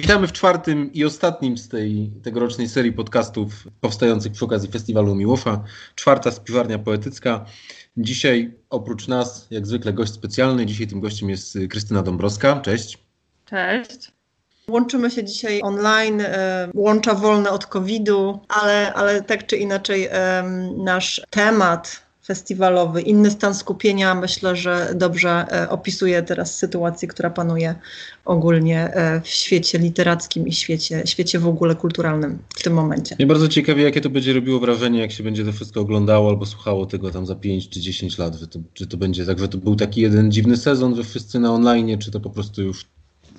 Witamy w czwartym i ostatnim z tej tegorocznej serii podcastów powstających przy okazji Festiwalu Miłofa. Czwarta spiwarnia poetycka. Dzisiaj oprócz nas, jak zwykle, gość specjalny. Dzisiaj tym gościem jest Krystyna Dąbrowska. Cześć. Cześć. Łączymy się dzisiaj online, e, łącza wolne od COVID-u, ale, ale tak czy inaczej nasz temat festiwalowy, inny stan skupienia, myślę, że dobrze e, opisuje teraz sytuację, która panuje ogólnie e, w świecie literackim i świecie, świecie w ogóle kulturalnym w tym momencie. Mnie bardzo ciekawie, jakie to będzie robiło wrażenie, jak się będzie to wszystko oglądało albo słuchało tego tam za 5 czy 10 lat, że to, czy to będzie tak, że to był taki jeden dziwny sezon, że wszyscy na online, czy to po prostu już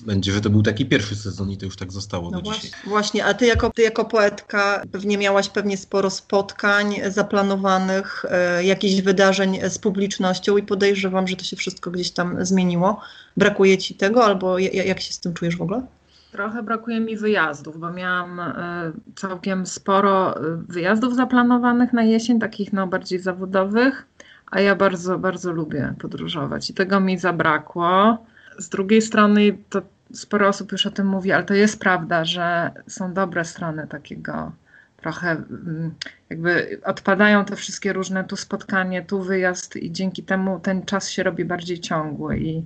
będzie, że to był taki pierwszy sezon i to już tak zostało no do właśnie, dzisiaj. Właśnie, a ty jako, ty jako poetka pewnie miałaś pewnie sporo spotkań zaplanowanych, e, jakichś wydarzeń z publicznością i podejrzewam, że to się wszystko gdzieś tam zmieniło. Brakuje ci tego albo jak się z tym czujesz w ogóle? Trochę brakuje mi wyjazdów, bo miałam e, całkiem sporo e, wyjazdów zaplanowanych na jesień, takich no bardziej zawodowych, a ja bardzo, bardzo lubię podróżować i tego mi zabrakło. Z drugiej strony to sporo osób już o tym mówi, ale to jest prawda, że są dobre strony takiego trochę mm, jakby odpadają te wszystkie różne tu spotkanie, tu wyjazd i dzięki temu ten czas się robi bardziej ciągły i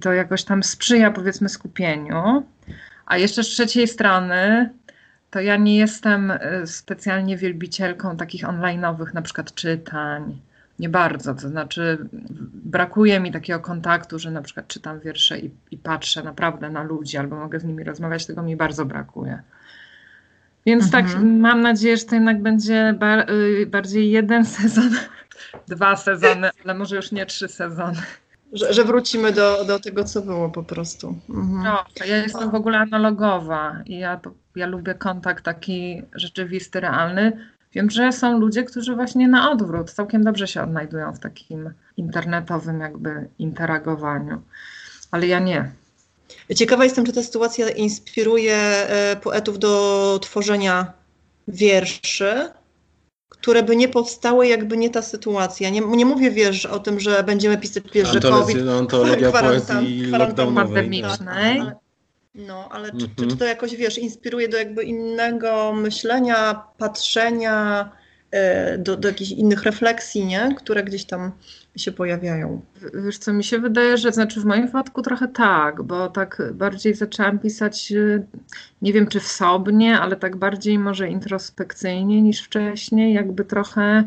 to jakoś tam sprzyja powiedzmy skupieniu. A jeszcze z trzeciej strony to ja nie jestem y, specjalnie wielbicielką takich online'owych na przykład czytań, nie bardzo, to znaczy brakuje mi takiego kontaktu, że na przykład czytam wiersze i, i patrzę naprawdę na ludzi albo mogę z nimi rozmawiać, tego mi bardzo brakuje. Więc tak, mhm. tak mam nadzieję, że to jednak będzie bar y, bardziej jeden sezon, dwa sezony, ale może już nie trzy sezony. Że, że wrócimy do, do tego, co było po prostu. Mhm. No, ja jestem w ogóle analogowa i ja, ja lubię kontakt taki rzeczywisty, realny. Wiem, że są ludzie, którzy właśnie na odwrót całkiem dobrze się odnajdują w takim internetowym jakby interagowaniu, ale ja nie. Ciekawa jestem, czy ta sytuacja inspiruje e, poetów do tworzenia wierszy, które by nie powstały, jakby nie ta sytuacja. Nie, nie mówię, wiesz, o tym, że będziemy pisać, wiesz, że COVID... Antologia poezji pandemicznej. Tak, no, ale czy, czy, czy, to jakoś, wiesz, inspiruje do jakby innego myślenia, patrzenia, e, do, do jakichś innych refleksji, nie? Które gdzieś tam się pojawiają. Wiesz co, mi się wydaje, że znaczy w moim wypadku trochę tak, bo tak bardziej zaczęłam pisać, e, nie wiem czy wsobnie, ale tak bardziej może introspekcyjnie niż wcześniej, jakby trochę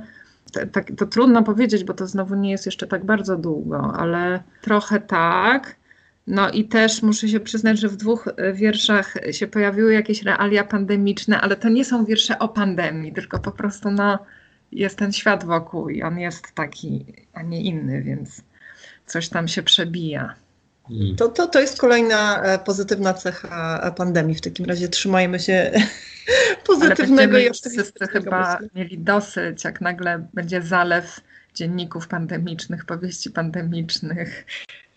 tak, to trudno powiedzieć, bo to znowu nie jest jeszcze tak bardzo długo, ale trochę tak. No i też muszę się przyznać, że w dwóch e, wierszach się pojawiły jakieś realia pandemiczne, ale to nie są wiersze o pandemii, tylko po prostu no, jest ten świat wokół i on jest taki, a nie inny, więc coś tam się przebija. Mm. To, to, to jest kolejna e, pozytywna cecha pandemii. W takim razie trzymajmy się pozytywnego i Wszyscy chyba mieli dosyć, jak nagle będzie zalew dzienników pandemicznych, powieści pandemicznych,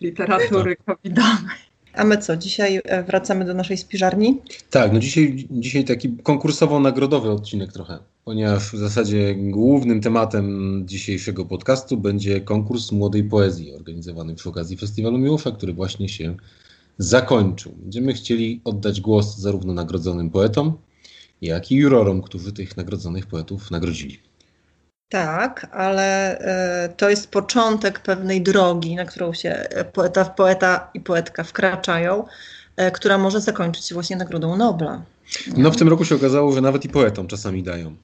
literatury covidowej. A my co, dzisiaj e, wracamy do naszej spiżarni? Tak, no dzisiaj, dzisiaj taki konkursowo-nagrodowy odcinek trochę, ponieważ w zasadzie głównym tematem dzisiejszego podcastu będzie konkurs młodej poezji organizowany przy okazji Festiwalu Miłosza, który właśnie się zakończył. Będziemy chcieli oddać głos zarówno nagrodzonym poetom, jak i jurorom, którzy tych nagrodzonych poetów nagrodzili. Tak, ale y, to jest początek pewnej drogi, na którą się poeta, poeta i poetka wkraczają, y, która może zakończyć się właśnie Nagrodą Nobla. No w tym roku się okazało, że nawet i poetom czasami dają.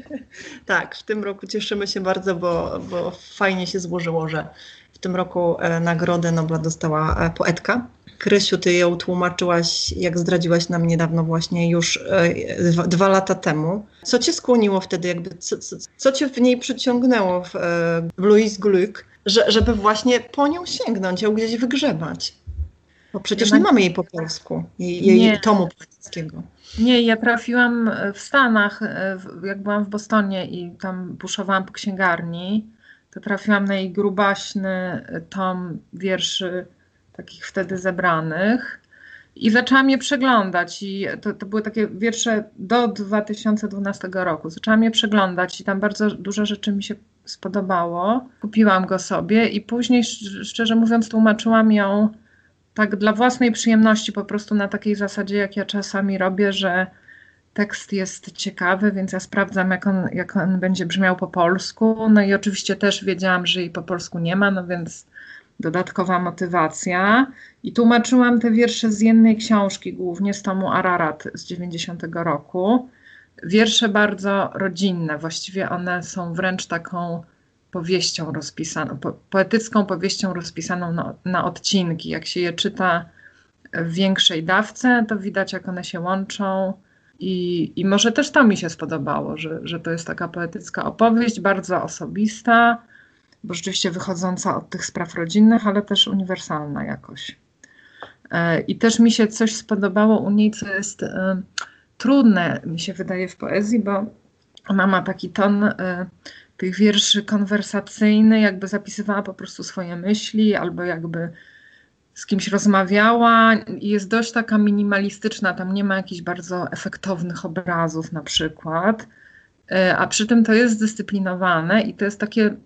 tak, w tym roku cieszymy się bardzo, bo, bo fajnie się złożyło, że w tym roku y, Nagrodę Nobla dostała poetka Krysiu, ty ją tłumaczyłaś, jak zdradziłaś nam niedawno właśnie już e, dwa, dwa, lata temu. Co cię skłoniło wtedy, jakby, co, co, co cię w niej przyciągnęło w, e, w Louise Glück, że, żeby właśnie po nią sięgnąć, ją gdzieś wygrzebać? Bo przecież nie mamy jej po polsku, jej, jej tomu poetyckiego. Nie, ja trafiłam w Stanach, e, jak byłam w Bostonie i tam buszowałam po księgarni, to trafiłam na jej grubaśny tom wierszy takich wtedy zebranych. I zaczęłam je przeglądać, i to, to były takie wiersze do 2012 roku. Zaczęłam je przeglądać, i tam bardzo dużo rzeczy mi się spodobało. Kupiłam go sobie, i później, szczerze mówiąc, tłumaczyłam ją tak dla własnej przyjemności, po prostu na takiej zasadzie, jak ja czasami robię, że tekst jest ciekawy, więc ja sprawdzam, jak on, jak on będzie brzmiał po polsku. No i oczywiście też wiedziałam, że jej po polsku nie ma, no więc dodatkowa motywacja. I tłumaczyłam te wiersze z jednej książki, głównie z tomu Ararat z 90 roku. Wiersze bardzo rodzinne, właściwie one są wręcz taką powieścią rozpisaną, po, poetycką powieścią rozpisaną na, na odcinki. Jak się je czyta w większej dawce, to widać, jak one się łączą. I, I może też to mi się spodobało, że, że to jest taka poetycka opowieść, bardzo osobista, bo rzeczywiście wychodząca od tych spraw rodzinnych, ale też uniwersalna jakoś. E, I też mi się coś spodobało u niej, co jest e, trudne, mi się wydaje, w poezji, bo ona ma taki ton e, tych wierszy konwersacyjny, jakby zapisywała po prostu swoje myśli, albo jakby z kimś rozmawiała jest dość taka minimalistyczna, tam nie ma jakichś bardzo efektownych obrazów na przykład, a przy tym to jest zdyscyplinowane i to jest takie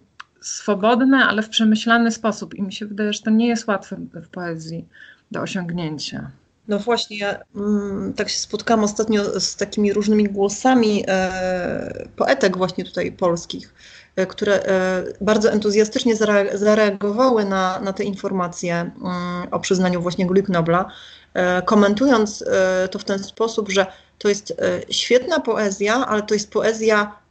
swobodne, ale w przemyślany sposób i mi się wydaje, że to nie jest łatwe w poezji do osiągnięcia. No właśnie, ja mm, tak się spotkałam ostatnio z takimi różnymi głosami e, poetek właśnie tutaj polskich, e, które e, bardzo entuzjastycznie zareagowały na, na te informacje mm, o przyznaniu właśnie Gulik Nobla, e, komentując e, to w ten sposób, że to jest e, świetna poezja, ale to jest poezja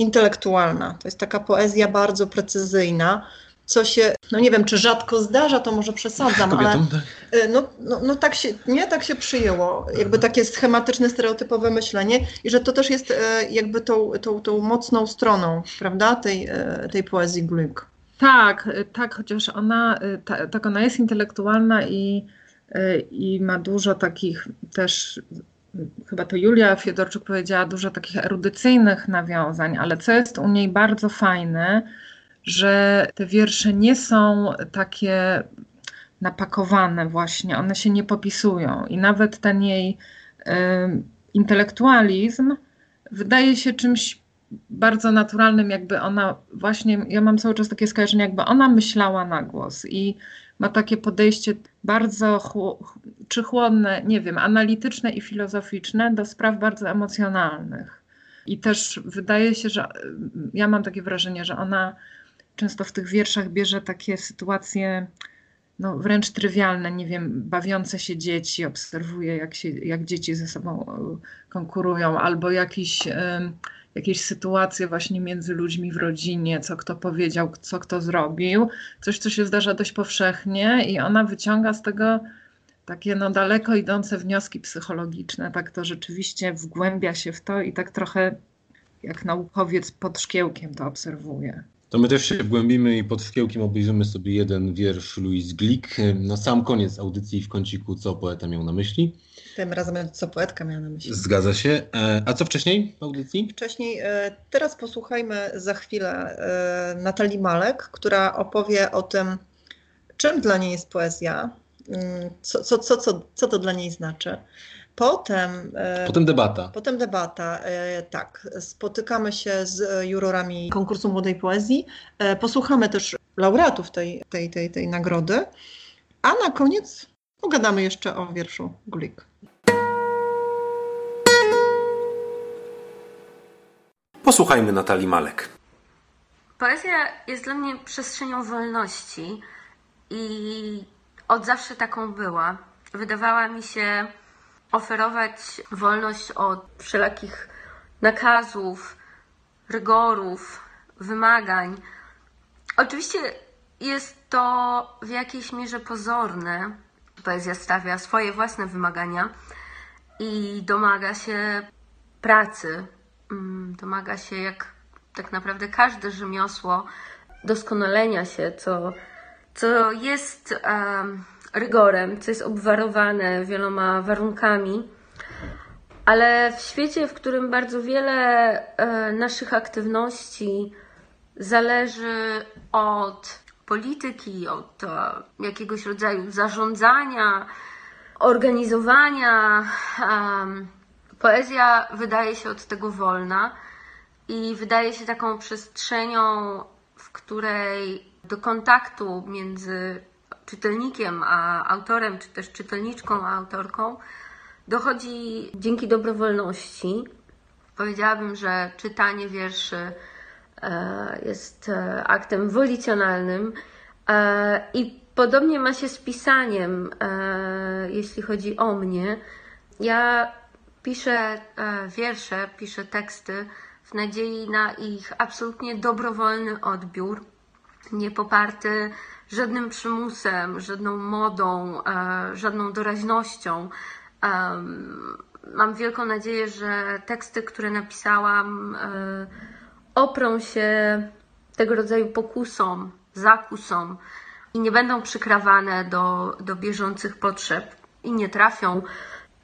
intelektualna. To jest taka poezja bardzo precyzyjna, co się, no nie wiem, czy rzadko zdarza, to może przesadzam, Kobietom, ale tak. Y, no, no, no tak się, nie tak się przyjęło, jakby takie schematyczne, stereotypowe myślenie i że to też jest y, jakby tą, tą, tą mocną stroną, prawda, tej, y, tej poezji Glück. Tak, tak, chociaż ona, ta, tak ona jest intelektualna i, i ma dużo takich też chyba to Julia Fiedorczuk powiedziała, dużo takich erudycyjnych nawiązań, ale co jest u niej bardzo fajne, że te wiersze nie są takie napakowane właśnie, one się nie popisują. I nawet ten jej y, intelektualizm wydaje się czymś bardzo naturalnym, jakby ona właśnie, ja mam cały czas takie skojarzenie, jakby ona myślała na głos. I ma takie podejście bardzo czy chłodne, nie wiem, analityczne i filozoficzne do spraw bardzo emocjonalnych. I też wydaje się, że ja mam takie wrażenie, że ona często w tych wierszach bierze takie sytuacje no, wręcz trywialne, nie wiem, bawiące się dzieci, obserwuje jak, się, jak dzieci ze sobą e, konkurują, albo jakiś jakieś sytuacje właśnie między ludźmi w rodzinie, co kto powiedział, co kto zrobił, coś, co się zdarza dość powszechnie i ona wyciąga z tego takie no daleko idące wnioski psychologiczne, tak to rzeczywiście wgłębia się w to i tak trochę jak naukowiec pod szkiełkiem to obserwuje. To my też się wgłębimy i pod szkiełkiem obejrzymy sobie jeden wiersz Louis Glick na sam koniec audycji w kąciku, co poeta miał na myśli. Tym razem co poetka miała na myśli. Zgadza się. E, a co wcześniej w audycji? Wcześniej, e, teraz posłuchajmy za chwilę e, Natalii Malek, która opowie o tym, czym dla niej jest poezja, mm, co, co, co, co, co to dla niej znaczy. Potem, potem debata. Potem debata, tak. Spotykamy się z jurorami konkursu Młodej Poezji. Posłuchamy też laureatów tej, tej, tej, tej nagrody. A na koniec pogadamy jeszcze o wierszu Gulik. Posłuchajmy Natalii Malek. Poezja jest dla mnie przestrzenią wolności i od zawsze taką była. Wydawała mi się oferować wolność od wszelakich nakazów, rygorów, wymagań. Oczywiście jest to w jakiejś mierze pozorne. Poezja stawia swoje własne wymagania i domaga się pracy, domaga się jak tak naprawdę każde rzemiosło doskonalenia się, co, co jest um, rygorem, co jest obwarowane wieloma warunkami. Ale w świecie, w którym bardzo wiele e, naszych aktywności zależy od polityki, od e, jakiegoś rodzaju zarządzania, organizowania, Poezja wydaje się od tego wolna i wydaje się taką przestrzenią, w której do kontaktu między czytelnikiem, a autorem, czy też czytelniczką, a autorką, dochodzi dzięki dobrowolności. Powiedziałabym, że czytanie wierszy e, jest e, aktem wolicjonalnym e, i podobnie ma się z pisaniem, jeśli chodzi o mnie. Ja piszę wiersze, piszę teksty w nadziei na ich absolutnie dobrowolny odbiór, nie poparty żadnym przymusem, żadną modą, żadną doraźnością. Mam wielką nadzieję, że teksty, które napisałam, e, oprą się tego rodzaju pokusom, zakusom i nie będą przykrawane do, do bieżących potrzeb i nie trafią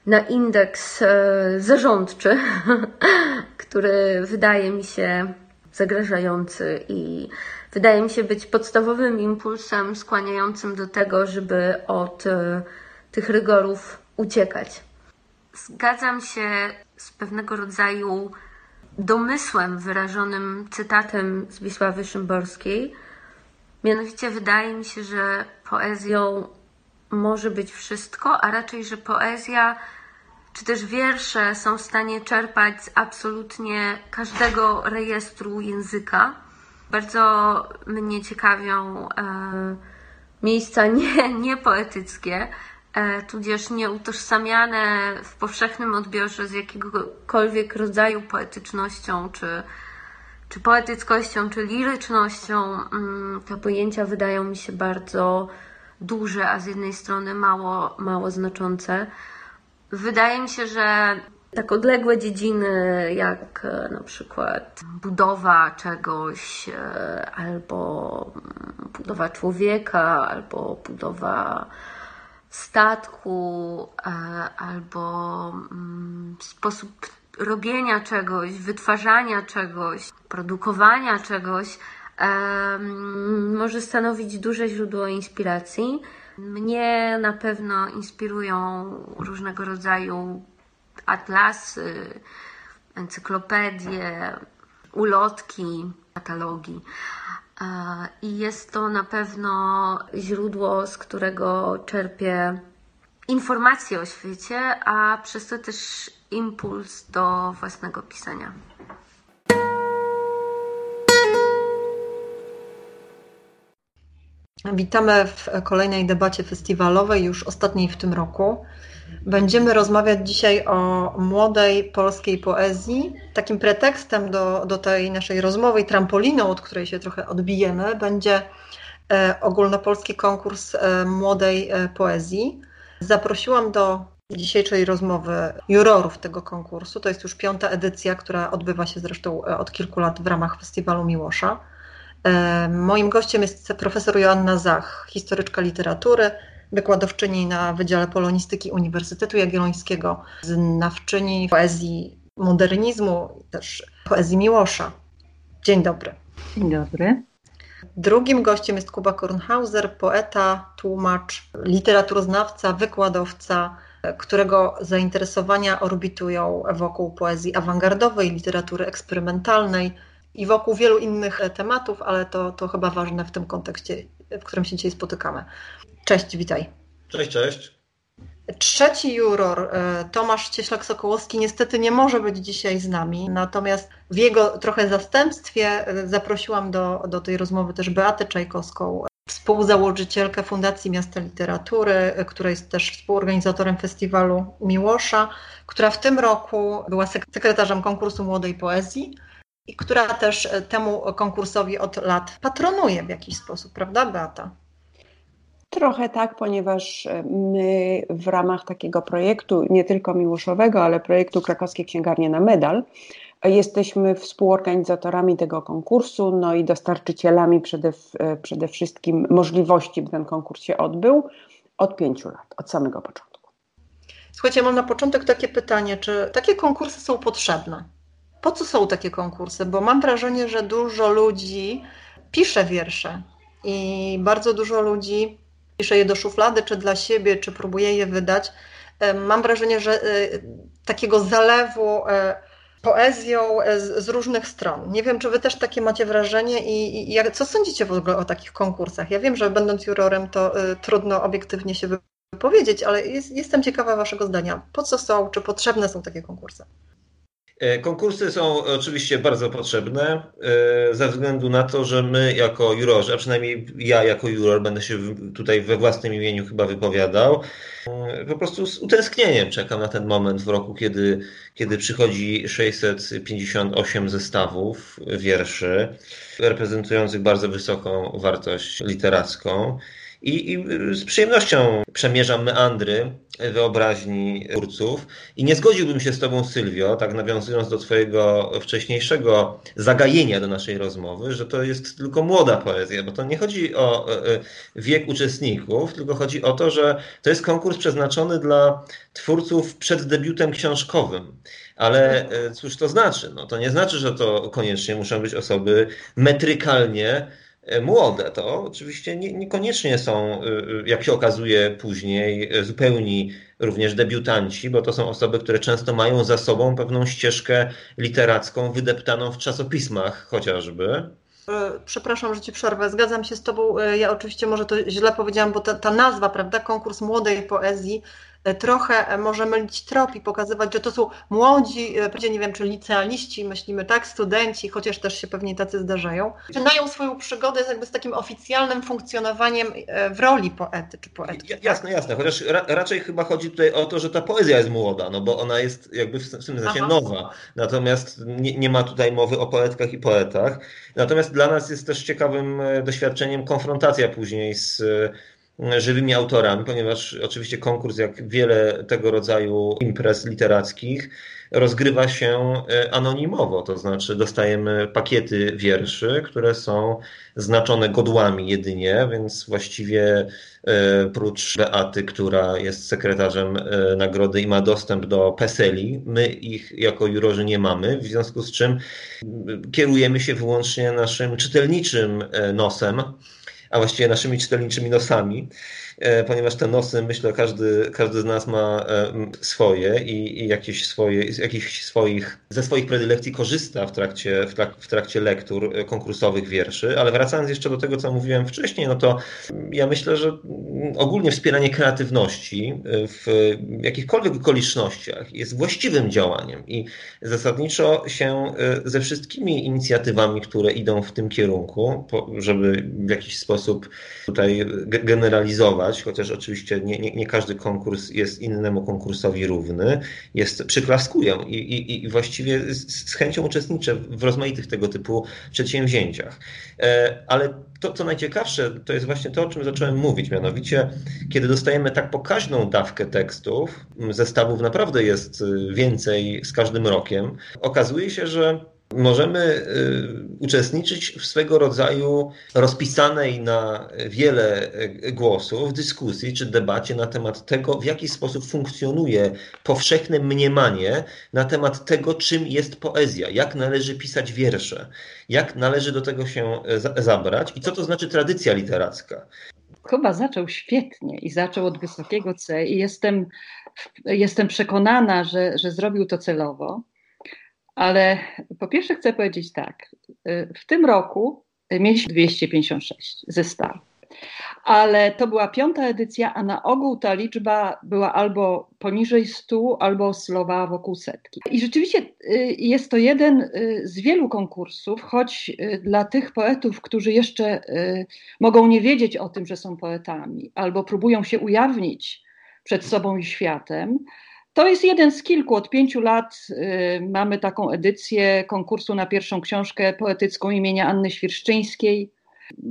na indeks e, zarządczy, który wydaje mi się zagrażający i wydaje mi się być podstawowym impulsem skłaniającym do tego, żeby od e, tych rygorów uciekać. Zgadzam się z pewnego rodzaju domysłem wyrażonym cytatem z Wisławy Szymborskiej. Mianowicie wydaje mi się, że poezją może być wszystko, a raczej, że poezja czy też wiersze są w stanie czerpać z absolutnie każdego rejestru języka. Bardzo mnie ciekawią e, miejsca nie, niepoetyckie, E, tudzież nieutożsamiane w powszechnym odbiorze z jakiegokolwiek rodzaju poetycznością, czy, czy poetyckością, czy lirycznością. Mm, te pojęcia wydają mi się bardzo duże, a z jednej strony mało, mało znaczące. Wydaje mi się, że tak odległe dziedziny, jak e, na przykład budowa czegoś, e, albo budowa człowieka, albo budowa statku e, albo mm, sposób robienia czegoś, wytwarzania czegoś, produkowania czegoś może stanowić duże źródło inspiracji. Mnie na pewno inspirują różnego rodzaju atlasy, encyklopedie, ulotki, katalogi. I jest to na pewno źródło, z którego czerpię informacje o świecie, a przez to też impuls do własnego pisania. Witamy w kolejnej debacie festiwalowej, już ostatniej w tym roku. Będziemy rozmawiać dzisiaj o młodej polskiej poezji. Takim pretekstem do, do tej naszej rozmowy trampoliną, od której się trochę odbijemy, będzie e, ogólnopolski konkurs e, młodej e, poezji. Zaprosiłam do dzisiejszej rozmowy jurorów tego konkursu. To jest już piąta edycja, która odbywa się zresztą od kilku lat w ramach Festiwalu Miłosza. Moim gościem jest profesor Joanna Zach, historyczka literatury, wykładowczyni na Wydziale Polonistyki Uniwersytetu Jagiellońskiego, znawczyni poezji modernizmu, też poezji Miłosza. Dzień dobry. Dzień dobry. Drugim gościem jest Kuba Kornhauser, poeta, tłumacz, literaturoznawca, wykładowca, którego zainteresowania orbitują wokół poezji awangardowej, literatury eksperymentalnej i wokół wielu innych tematów, ale to, to chyba ważne w tym kontekście, w którym się dzisiaj spotykamy. Cześć, witaj. Cześć, cześć. Trzeci juror, e, Tomasz Cieślak-Sokołowski, niestety nie może być dzisiaj z nami, natomiast w jego trochę zastępstwie e, zaprosiłam do, do tej rozmowy też Beatę Czajkowską, współzałożycielkę Fundacji Miasta Literatury, e, która jest też współorganizatorem festiwalu Miłosza, która w tym roku była sekretarzem konkursu Młodej Poezji i która też temu konkursowi od lat patronuje w jakiś sposób, prawda Beata? Trochę tak, ponieważ e, my w ramach takiego projektu, nie tylko miłoszowego, ale projektu Krakowskie Księgarnie na Medal, jesteśmy współorganizatorami tego konkursu, no i dostarczycielami przede, e, przede wszystkim możliwości, by ten konkurs się odbył od pięciu lat, od samego początku. Słuchajcie, mam na początek takie pytanie, czy takie konkursy są potrzebne? Po co są takie konkursy? Bo mam wrażenie, że dużo ludzi pisze wiersze i bardzo dużo ludzi pisze je do szuflady, czy dla siebie, czy próbuje je wydać. Mam wrażenie, że e, takiego zalewu e, poezją e, z, różnych stron. Nie wiem, czy wy też takie macie wrażenie i, jak, co sądzicie w ogóle o takich konkursach? Ja wiem, że będąc jurorem to trudno obiektywnie się wypowiedzieć, ale jest, jestem ciekawa waszego zdania. Po co są, czy potrzebne są takie konkursy? E, konkursy są oczywiście bardzo potrzebne e, ze względu na to, że my jako jurorzy, a przynajmniej ja jako juror będę się tutaj we własnym imieniu chyba wypowiadał, e, po prostu z utęsknieniem czekam na ten moment w roku, kiedy, kiedy przychodzi 658 zestawów wierszy reprezentujących bardzo wysoką wartość literacką. I, I, z przyjemnością przemierzam meandry wyobraźni twórców i nie zgodziłbym się z Tobą, Sylwio, tak nawiązując do Twojego wcześniejszego zagajenia do naszej rozmowy, że to jest tylko młoda poezja, bo to nie chodzi o e, e, wiek uczestników, tylko chodzi o to, że to jest konkurs przeznaczony dla twórców przed debiutem książkowym. Ale e, cóż to znaczy? No, to nie znaczy, że to koniecznie muszą być osoby metrykalnie młode, to oczywiście nie, niekoniecznie są, e, e, jak się okazuje później, zupełni również debiutanci, bo to są osoby, które często mają za sobą pewną ścieżkę literacką wydeptaną w czasopismach chociażby. Przepraszam, że ci przerwę. Zgadzam się z Tobą. Ja oczywiście może to źle powiedziałam, bo ta, ta nazwa, prawda, konkurs młodej poezji E, trochę e, może mylić trop i pokazywać, że to są młodzi, e, nie wiem, czy licealiści, myślimy tak, studenci, chociaż też się pewnie tacy zdarzają, zaczynają swoją przygodę jakby z takim oficjalnym funkcjonowaniem w roli poety czy poetki. Tak? Jasne, jasne, chociaż ra raczej chyba chodzi tutaj o to, że ta poezja jest młoda, no bo ona jest jakby w tym sensie Aha. nowa, natomiast nie, nie ma tutaj mowy o poetkach i poetach, natomiast dla nas jest też ciekawym doświadczeniem konfrontacja później z żywymi autorami, ponieważ oczywiście konkurs, jak wiele tego rodzaju imprez literackich, rozgrywa się e, anonimowo, to znaczy dostajemy pakiety wierszy, które są znaczone godłami jedynie, więc właściwie e, prócz Beaty, która jest sekretarzem e, nagrody i ma dostęp do PESELi, my ich jako jurorzy nie mamy, w związku z czym kierujemy się wyłącznie naszym czytelniczym nosem, a właściwie naszymi czytelniczymi nosami, ponieważ te nosy, myślę, każdy, każdy z nas ma e, swoje i, i jakieś swoje, jakichś swoich, ze swoich predylekcji korzysta w trakcie, w, trak, w trakcie lektur e, konkursowych wierszy, ale wracając jeszcze do tego, co mówiłem wcześniej, no to ja myślę, że ogólnie wspieranie kreatywności w jakichkolwiek okolicznościach jest właściwym działaniem i zasadniczo się ze wszystkimi inicjatywami, które idą w tym kierunku, żeby w jakiś sposób tutaj generalizować, chociaż oczywiście nie, nie, nie, każdy konkurs jest innemu konkursowi równy, jest, przyklaskuję i, i, i właściwie z, z chęcią uczestniczę w rozmaitych tego typu przedsięwzięciach. E, ale to, co najciekawsze, to jest właśnie to, o czym zacząłem mówić, mianowicie, kiedy dostajemy tak pokaźną dawkę tekstów, zestawów naprawdę jest y, więcej z każdym rokiem, okazuje się, że Możemy y, uczestniczyć w swego rodzaju rozpisanej na wiele y, głosów dyskusji czy debacie na temat tego, w jaki sposób funkcjonuje powszechne mniemanie na temat tego, czym jest poezja, jak należy pisać wiersze, jak należy do tego się y, zabrać i co to znaczy tradycja literacka. Kuba zaczął świetnie i zaczął od wysokiego C i jestem, jestem przekonana, że, że zrobił to celowo ale po pierwsze chcę powiedzieć tak. W tym roku mieliśmy 256 zestawów. Ale to była piąta edycja, a na ogół ta liczba była albo poniżej 100, albo oscylowała wokół setki. I rzeczywiście y, jest to jeden y, z wielu konkursów, choć y, dla tych poetów, którzy jeszcze mogą nie wiedzieć o tym, że są poetami, albo próbują się ujawnić przed sobą i światem, to jest jeden z kilku. Od pięciu lat y, mamy taką edycję konkursu na pierwszą książkę poetycką imienia Anny Świerszczyńskiej.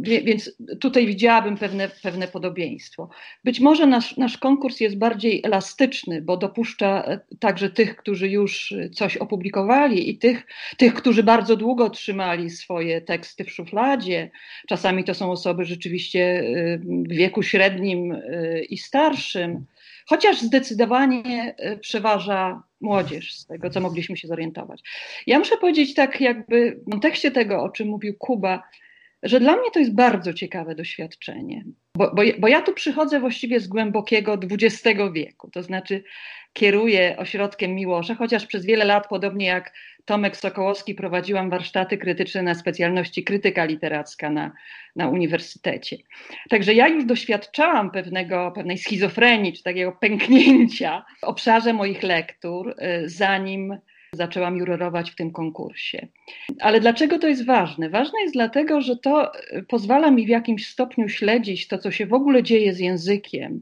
Więc tutaj widziałabym pewne, pewne podobieństwo. Być może nasz, nasz konkurs jest bardziej elastyczny, bo dopuszcza e, także tych, którzy już coś opublikowali i tych, tych, którzy bardzo długo trzymali swoje teksty w szufladzie. Czasami to są osoby rzeczywiście y, w wieku średnim y, i starszym chociaż zdecydowanie e, przeważa młodzież, z tego co mogliśmy się zorientować. Ja muszę powiedzieć tak jakby w kontekście tego, o czym mówił Kuba, że dla mnie to jest bardzo ciekawe doświadczenie, bo, bo, bo ja tu przychodzę właściwie z głębokiego XX wieku, to znaczy kieruję ośrodkiem Miłosza, chociaż przez wiele lat, podobnie jak Tomek Sokołowski, prowadziłam warsztaty krytyczne na specjalności krytyka literacka na, na uniwersytecie. Także ja już doświadczałam pewnego, pewnej schizofrenii, czy takiego pęknięcia w obszarze moich lektur, y, zanim zaczęłam jurorować w tym konkursie. Ale dlaczego to jest ważne? Ważne jest dlatego, że to pozwala mi w jakimś stopniu śledzić to, co się w ogóle dzieje z językiem,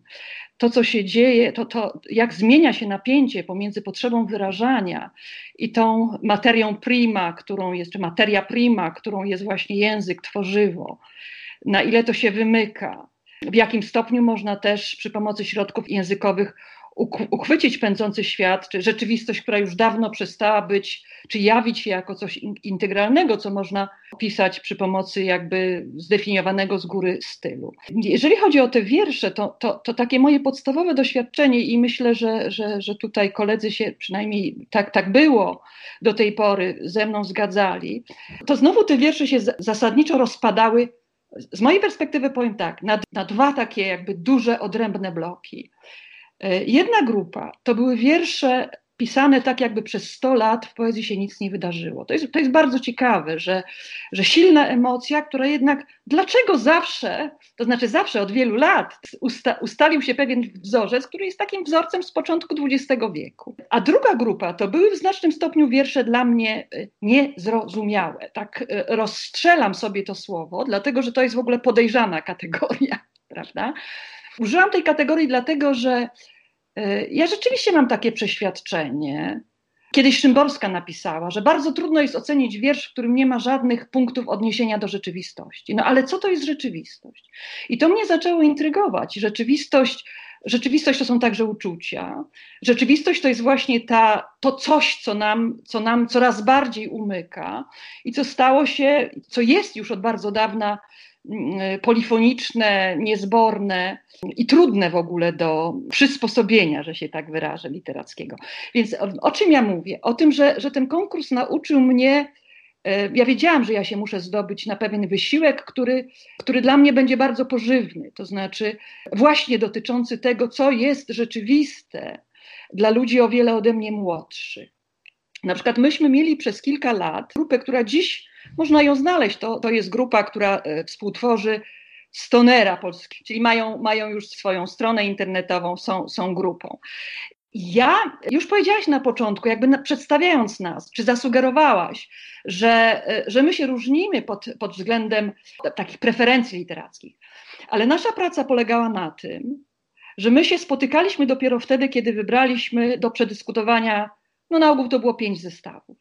to, co się dzieje, to, to jak zmienia się napięcie pomiędzy potrzebą wyrażania i tą materią prima, którą jest, czy materia prima, którą jest właśnie język, tworzywo, na ile to się wymyka, w jakim stopniu można też przy pomocy środków językowych uchwycić pędzący świat, czy rzeczywistość, która już dawno przestała być, czy jawić się jako coś integralnego, co można opisać przy pomocy jakby zdefiniowanego z góry stylu. Jeżeli chodzi o te wiersze, to, to, to takie moje podstawowe doświadczenie i myślę, że, że, że tutaj koledzy się przynajmniej tak, tak było do tej pory ze mną zgadzali, to znowu te wiersze się zasadniczo rozpadały z mojej perspektywy powiem tak, na, na, dwa takie jakby duże, odrębne bloki. E, jedna grupa to były wiersze pisane tak, jakby przez 100 lat w poezji się nic nie wydarzyło. To jest, to jest bardzo ciekawe, że, że silna emocja, która jednak dlaczego zawsze, to znaczy zawsze od wielu lat usta, ustalił się pewien wzorzec, który jest takim wzorcem z początku XX wieku. A druga grupa to były w znacznym stopniu wiersze dla mnie e, niezrozumiałe. Tak e, rozstrzelam sobie to słowo, dlatego że to jest w ogóle podejrzana kategoria, prawda? Użyłam tej kategorii dlatego, że ja rzeczywiście mam takie przeświadczenie. Kiedyś Szymborska napisała, że bardzo trudno jest ocenić wiersz, w którym nie ma żadnych punktów odniesienia do rzeczywistości. No ale co to jest rzeczywistość? I to mnie zaczęło intrygować. Rzeczywistość, rzeczywistość to są także uczucia. Rzeczywistość to jest właśnie ta, to coś, co nam, co nam coraz bardziej umyka i co stało się, co jest już od bardzo dawna polifoniczne, niezborne i trudne w ogóle do przysposobienia, że się tak wyrażę, literackiego. Więc o, o czym ja mówię? O tym, że, że ten konkurs nauczył mnie e, ja wiedziałam, że ja się muszę zdobyć na pewien wysiłek, który, który dla mnie będzie bardzo pożywny, to znaczy właśnie dotyczący tego, co jest rzeczywiste dla ludzi o wiele ode mnie młodszych. Na przykład myśmy mieli przez kilka lat grupę, która dziś można ją znaleźć. To, to jest grupa, która e, współtworzy Stonera Polski, czyli mają, mają już swoją stronę internetową, są, są grupą. Ja już powiedziałaś na początku, jakby na, przedstawiając nas, czy zasugerowałaś, że, e, że my się różnimy pod, pod względem takich preferencji literackich, ale nasza praca polegała na tym, że my się spotykaliśmy dopiero wtedy, kiedy wybraliśmy do przedyskutowania, no na ogół to było pięć zestawów.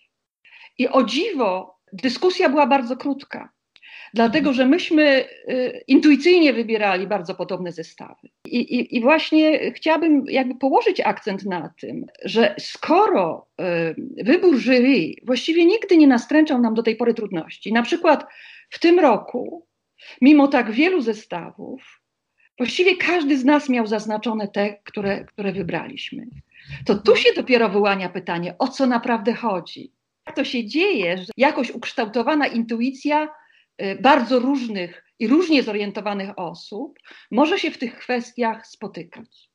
I o dziwo dyskusja była bardzo krótka, dlatego że myśmy y, intuicyjnie wybierali bardzo podobne zestawy. I, i, I, właśnie chciałabym jakby położyć akcent na tym, że skoro y, wybór jury właściwie nigdy nie nastręczał nam do tej pory trudności, na przykład w tym roku, mimo tak wielu zestawów, właściwie każdy z nas miał zaznaczone te, które, które wybraliśmy. To tu się dopiero wyłania pytanie, o co naprawdę chodzi jak to się dzieje, że jakoś ukształtowana intuicja y, bardzo różnych i różnie zorientowanych osób może się w tych kwestiach spotykać.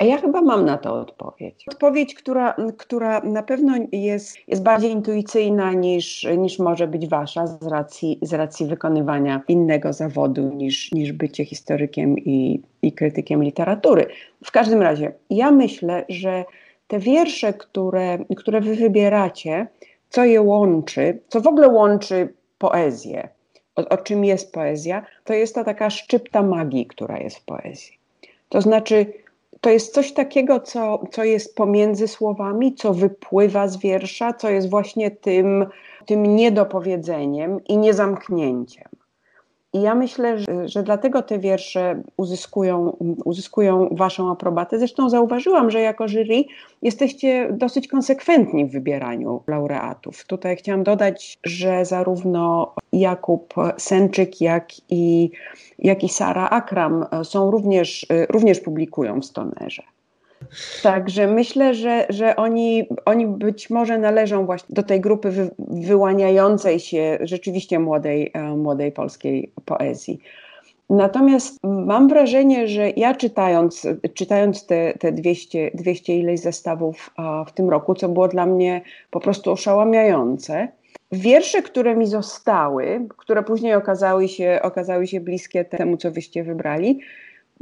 Ja chyba mam na to odpowiedź. Odpowiedź, która, która na pewno jest, jest bardziej intuicyjna niż, niż może być wasza z racji, z racji wykonywania innego zawodu niż, niż bycie historykiem i, i krytykiem literatury. W każdym razie, ja myślę, że te wiersze, które, które wy wybieracie, co je łączy, co w ogóle łączy poezję, o, o czym jest poezja, to jest ta taka szczypta magii, która jest w poezji. To znaczy, to jest coś takiego, co, co jest pomiędzy słowami, co wypływa z wiersza, co jest właśnie tym, tym niedopowiedzeniem i niezamknięciem. I ja myślę, że, że, dlatego te wiersze uzyskują, uzyskują Waszą aprobatę. Zresztą zauważyłam, że jako jury jesteście dosyć konsekwentni w wybieraniu laureatów. Tutaj chciałam dodać, że zarówno Jakub Senczyk, jak i, jak i Sara Akram są również, również publikują w Stonerze. Także myślę, że, że oni, oni być może należą właśnie do tej grupy wy, wyłaniającej się rzeczywiście młodej, e, młodej polskiej poezji. Natomiast mam wrażenie, że ja czytając, czytając te, te 200, 200 ileś zestawów w tym roku, co było dla mnie po prostu oszałamiające, wiersze, które mi zostały, które później okazały się, okazały się bliskie temu, co wyście wybrali,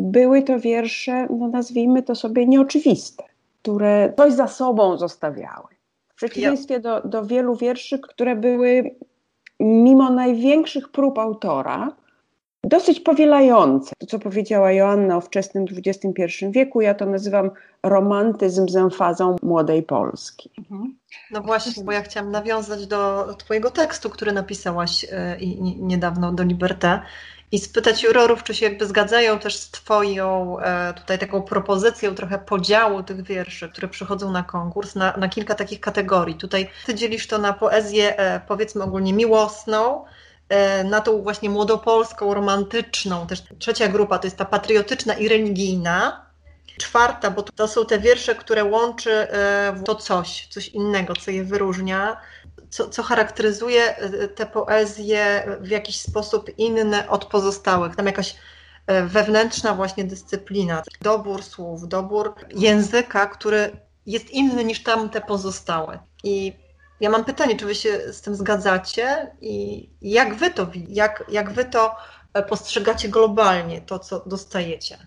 były to wiersze, no nazwijmy to sobie nieoczywiste, które coś za sobą zostawiały. W przeciwieństwie do, do wielu wierszy, które były mimo największych prób autora, dosyć powielające. To, co powiedziała Joanna o wczesnym XXI wieku, ja to nazywam romantyzm z emfazą młodej Polski. Mhm. No właśnie, bo ja chciałam nawiązać do Twojego tekstu, który napisałaś e, niedawno do Liberté i spytać jurorów, czy się jakby zgadzają też z Twoją e, tutaj taką propozycją trochę podziału tych wierszy, które przychodzą na konkurs, na, na kilka takich kategorii. Tutaj Ty dzielisz to na poezję e, powiedzmy ogólnie miłosną, E, na tą właśnie młodopolską, romantyczną. Też trzecia grupa to jest ta patriotyczna i religijna. Czwarta, bo to są te wiersze, które łączy to coś, coś innego, co je wyróżnia, co, co charakteryzuje e, tę poezję w jakiś sposób inny od pozostałych. Tam jakaś wewnętrzna właśnie dyscyplina, dobór słów, dobór języka, który jest inny niż tamte pozostałe. I ja mam pytanie, czy wy się z tym zgadzacie i jak wy to jak, jak wy to e, postrzegacie globalnie, to co dostajecie?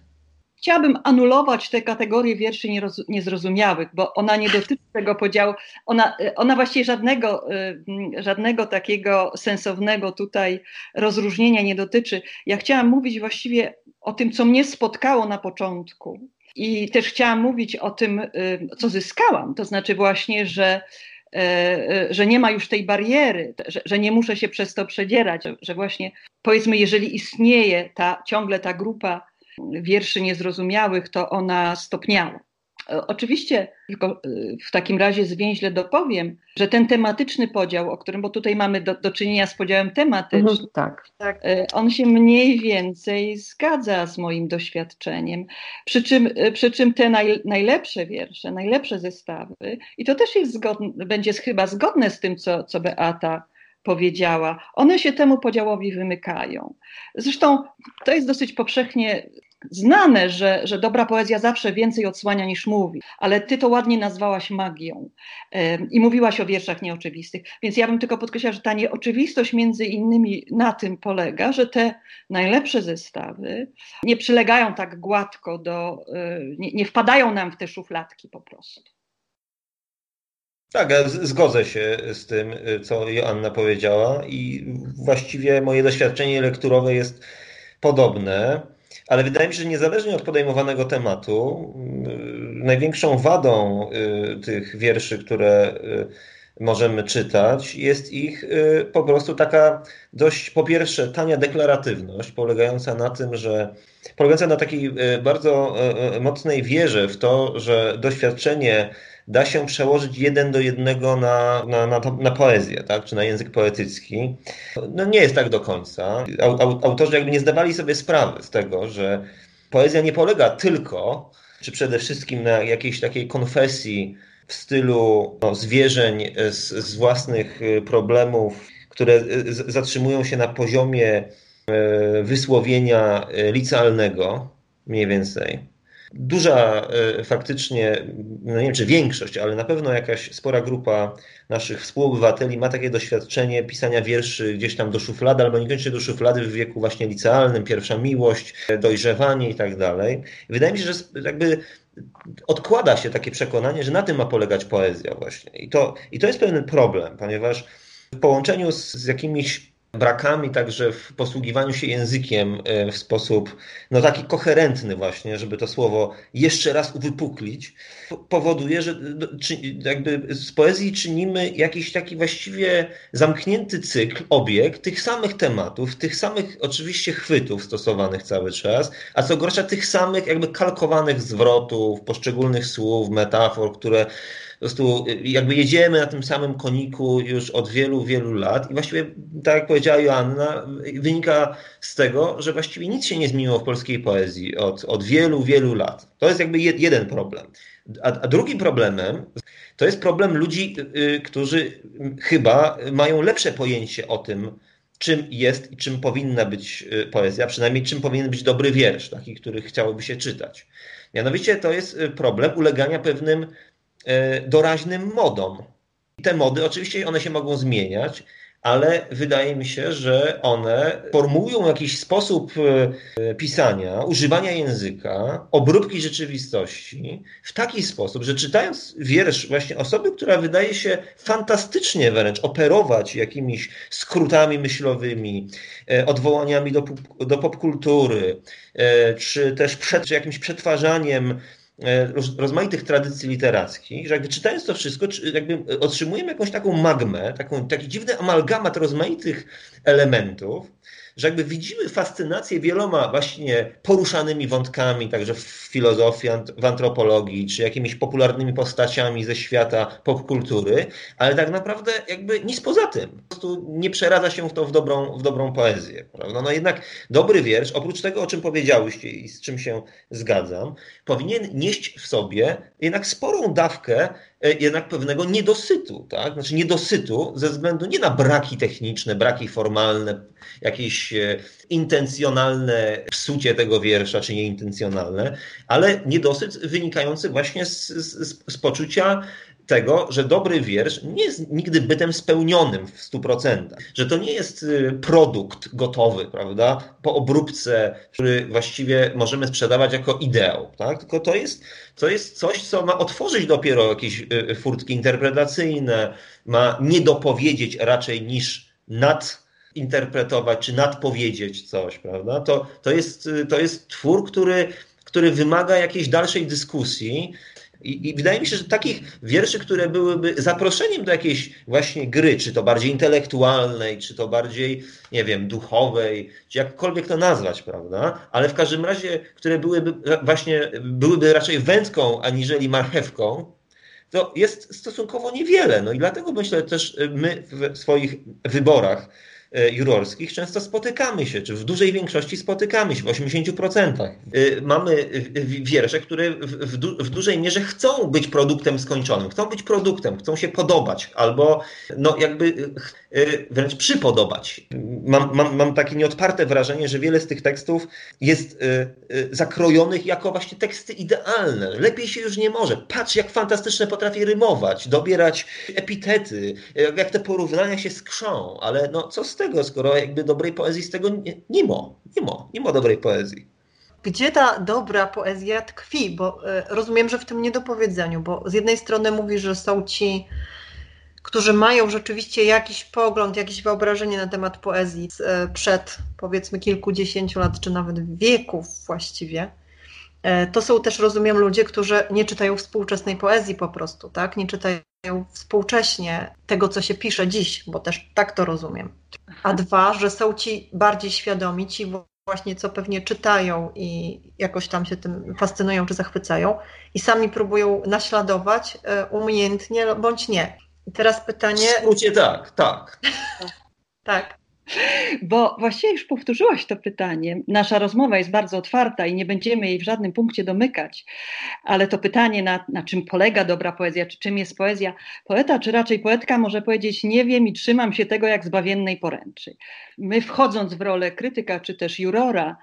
Chciałabym anulować tę kategorię wierszy niezrozumiałych, bo ona nie dotyczy tego podziału, ona, ona właściwie żadnego, e, żadnego takiego sensownego tutaj rozróżnienia nie dotyczy. Ja chciałam mówić właściwie o tym, co mnie spotkało na początku. I też chciałam mówić o tym, co zyskałam. To znaczy właśnie, że e, że nie ma już tej bariery, że, że, nie muszę się przez to przedzierać, że właśnie powiedzmy, jeżeli istnieje ta, ciągle ta grupa wierszy niezrozumiałych, to ona stopniała. E, oczywiście, tylko e, w takim razie zwięźle dopowiem, że ten tematyczny podział, o którym, bo tutaj mamy do, do czynienia z podziałem tematycznym, mhm, tak, tak. E, on się mniej więcej zgadza z moim doświadczeniem. Przy czym, przy czym te naj, najlepsze wiersze, najlepsze zestawy, i to też jest zgodne, będzie chyba zgodne z tym, co, co Beata powiedziała, one się temu podziałowi wymykają. Zresztą to jest dosyć powszechnie znane, że, że dobra poezja zawsze więcej odsłania niż mówi, ale ty to ładnie nazwałaś magią i mówiłaś o wierszach nieoczywistych. Więc ja bym tylko podkreślała, że ta nieoczywistość między innymi na tym polega, że te najlepsze zestawy nie przylegają tak gładko do, e, nie, nie wpadają nam w te szufladki po prostu. Tak, zgodzę się z tym, co Joanna powiedziała i właściwie moje doświadczenie lekturowe jest podobne. Ale wydaje mi się, że niezależnie od podejmowanego tematu, y, największą wadą y, tych wierszy, które y, możemy czytać, jest ich po prostu taka dość, po pierwsze, tania deklaratywność, polegająca na tym, że polegająca na takiej bardzo mocnej wierze w to, że doświadczenie da się przełożyć jeden do jednego na, na, na, na poezję, tak? czy na język poetycki. No nie jest tak do końca. Autorzy jakby nie zdawali sobie sprawy z tego, że poezja nie polega tylko, czy przede wszystkim na jakiejś takiej konfesji w stylu no, zwierzeń z, z własnych y, problemów, które y, zatrzymują się na poziomie y, wysłowienia licealnego, mniej więcej duża e, faktycznie, no nie wiem czy większość, ale na pewno jakaś spora grupa naszych współobywateli ma takie doświadczenie pisania wierszy gdzieś tam do szuflady, albo niekoniecznie do szuflady w wieku właśnie licealnym, pierwsza miłość, dojrzewanie i tak dalej. Wydaje mi się, że jakby odkłada się takie przekonanie, że na tym ma polegać poezja właśnie. I to, i to jest pewien problem, ponieważ w połączeniu z, z jakimiś brakami także w posługiwaniu się językiem e, w sposób no taki koherentny właśnie, żeby to słowo jeszcze raz uwypuklić, powoduje, że jakby z poezji czynimy jakiś taki właściwie zamknięty cykl, obieg tych samych tematów, tych samych oczywiście chwytów stosowanych cały czas, a co gorsza tych samych jakby kalkowanych zwrotów, poszczególnych słów, metafor, które po prostu y, jakby jedziemy na tym samym koniku już od wielu, wielu lat i właściwie, tak jak powiedziała Joanna, wynika z tego, że właściwie nic się nie zmieniło w polskiej poezji od, od wielu, wielu lat. To jest jakby jeden problem. A, a drugim problemem to jest problem ludzi, y, którzy chyba mają lepsze pojęcie o tym, czym jest i czym powinna być y, poezja, przynajmniej czym powinien być dobry wiersz, taki, który chciałoby się czytać. Mianowicie to jest problem ulegania pewnym doraźnym modom. I te mody, oczywiście one się mogą zmieniać, ale wydaje mi się, że one formułują jakiś sposób e, pisania, używania języka, obróbki rzeczywistości w taki sposób, że czytając wiersz właśnie osoby, która wydaje się fantastycznie wręcz operować jakimiś skrótami myślowymi, e, odwołaniami do, do popkultury, e, czy też przed, czy jakimś przetwarzaniem E, rozmaitych tradycji literackich, że jakby czytając to wszystko, jakby otrzymujemy jakąś taką magmę, taką, taki dziwny amalgamat rozmaitych elementów, że jakby widzimy fascynację wieloma właśnie poruszanymi wątkami, także w filozofii, w antropologii, czy jakimiś popularnymi postaciami ze świata popkultury, ale tak naprawdę jakby nic poza tym. Po prostu nie przeradza się w to w dobrą, w dobrą poezję. Prawda? No jednak dobry wiersz, oprócz tego, o czym powiedziałyście i z czym się zgadzam, powinien nieść w sobie jednak sporą dawkę jednak pewnego niedosytu, tak? Znaczy niedosytu ze względu nie na braki techniczne, braki formalne, jakieś e, intencjonalne psucie tego wiersza, czy nieintencjonalne, ale niedosyt wynikający właśnie z, z, z poczucia tego, że dobry wiersz nie jest nigdy bytem spełnionym w 100%, że to nie jest y, produkt gotowy, prawda, po obróbce, który właściwie możemy sprzedawać jako ideał, tak? tylko to jest, to jest coś, co ma otworzyć dopiero jakieś y, y, furtki interpretacyjne, ma nie dopowiedzieć raczej niż nadinterpretować czy nadpowiedzieć coś, prawda? To, to, jest, to jest twór, który, który wymaga jakiejś dalszej dyskusji, i, I, wydaje mi się, że takich wierszy, które byłyby zaproszeniem do jakiejś właśnie gry, czy to bardziej intelektualnej, czy to bardziej, nie wiem, duchowej, czy jakkolwiek to nazwać, prawda? Ale w każdym razie, które byłyby właśnie, byłyby raczej wędką, aniżeli marchewką, to jest stosunkowo niewiele. No i dlatego myślę też my w swoich wyborach jurorskich często spotykamy się, czy w dużej większości spotykamy się, w 80%. E, mamy wiersze, które w, du w dużej mierze chcą być produktem skończonym, chcą być produktem, chcą się podobać, albo no jakby e, wręcz przypodobać. Mam, mam, mam takie nieodparte wrażenie, że wiele z tych tekstów jest zakrojonych jako właśnie teksty idealne. Lepiej się już nie może. Patrz, jak fantastycznie potrafi rymować, dobierać epitety, jak te porównania się skrzą, ale no co z tego? tego, skoro jakby dobrej poezji z tego nie, ma, nie ma, nie ma dobrej poezji. Gdzie ta dobra poezja tkwi? Bo e, rozumiem, że w tym niedopowiedzeniu, bo z jednej strony mówi, że są ci, którzy mają rzeczywiście jakiś pogląd, jakieś wyobrażenie na temat poezji e, przed powiedzmy kilkudziesięciu lat, czy nawet wieków właściwie. E, to są też, rozumiem, ludzie, którzy nie czytają współczesnej poezji po prostu, tak? Nie czytają współcześnie tego, co się pisze dziś, bo też tak to rozumiem. A dwa, że są ci bardziej świadomi, ci właśnie co pewnie czytają i jakoś tam się tym fascynują czy zachwycają i sami próbują naśladować e, umiejętnie bądź nie. I teraz pytanie. W skrócie tak, tak. tak. Bo właściwie już powtórzyłaś to pytanie. Nasza rozmowa jest bardzo otwarta i nie będziemy jej w żadnym punkcie domykać, ale to pytanie, na, na czym polega dobra poezja, czy czym jest poezja, poeta, czy raczej poetka może powiedzieć: Nie wiem i trzymam się tego jak zbawiennej poręczy. My, wchodząc w rolę krytyka, czy też jurora,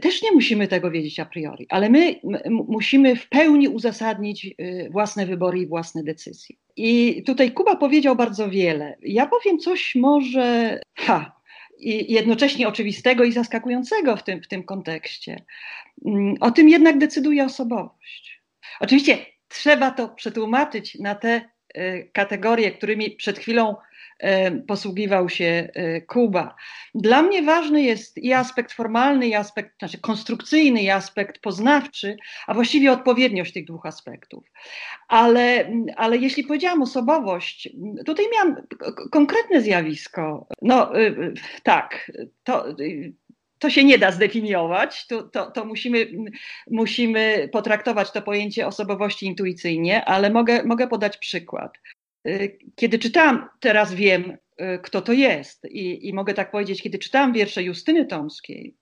też nie musimy tego wiedzieć a priori, ale my musimy w pełni uzasadnić y, własne wybory i własne decyzje. I tutaj Kuba powiedział bardzo wiele. Ja powiem coś może, ha, jednocześnie oczywistego i zaskakującego w tym, w tym kontekście. Mm, o tym jednak decyduje osobowość. Oczywiście trzeba to przetłumaczyć na te y, kategorie, którymi przed chwilą posługiwał się e, Kuba. Dla mnie ważny jest i aspekt formalny, i aspekt znaczy konstrukcyjny, i aspekt poznawczy, a właściwie odpowiedniość tych dwóch aspektów. Ale, ale jeśli powiedziałam osobowość, tutaj miałam konkretne zjawisko. No y, y, tak, to y, to się nie da zdefiniować, to, to, to, musimy, musimy potraktować to pojęcie osobowości intuicyjnie, ale mogę, mogę podać przykład. Y, kiedy czytałam, teraz wiem, y, kto to jest, i, i mogę tak powiedzieć, kiedy czytałam wiersze Justyny Tomskiej,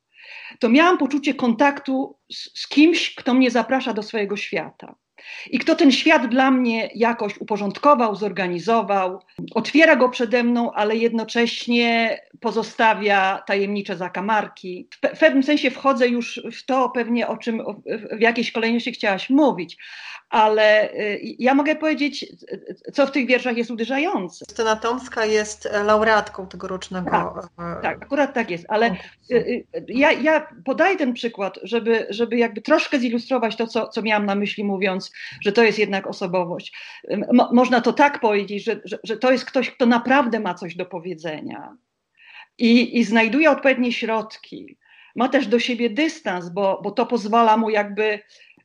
to miałam poczucie kontaktu z, z kimś, kto mnie zaprasza do swojego świata. I kto ten świat dla mnie jakoś uporządkował, zorganizował, otwiera go przede mną, ale jednocześnie pozostawia tajemnicze zakamarki. W pewnym sensie wchodzę już w to pewnie, o czym w jakiejś kolejności chciałaś mówić, ale y, ja mogę powiedzieć, co w tych wierszach jest uderzające. Justyna Tomska jest laureatką tegorocznego. Tak, tak akurat tak jest, ale y, y, ja, ja podaję ten przykład, żeby, żeby jakby troszkę zilustrować to, co, co miałam na myśli, mówiąc, że to jest jednak osobowość. Mo, można to tak powiedzieć, że, że, że to jest ktoś, kto naprawdę ma coś do powiedzenia i, i znajduje odpowiednie środki. Ma też do siebie dystans, bo, bo to pozwala mu jakby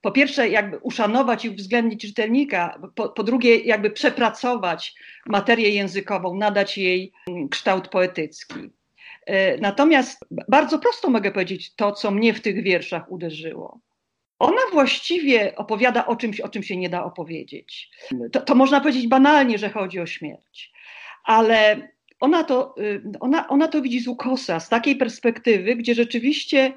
po pierwsze jakby uszanować i uwzględnić czytelnika, po, po, drugie jakby przepracować materię językową, nadać jej mm, kształt poetycki. E, natomiast bardzo prosto mogę powiedzieć to, co mnie w tych wierszach uderzyło. Ona właściwie opowiada o czymś, o czym się nie da opowiedzieć. To, to można powiedzieć banalnie, że chodzi o śmierć, ale ona to, y, ona, ona to widzi z ukosa, z takiej perspektywy, gdzie rzeczywiście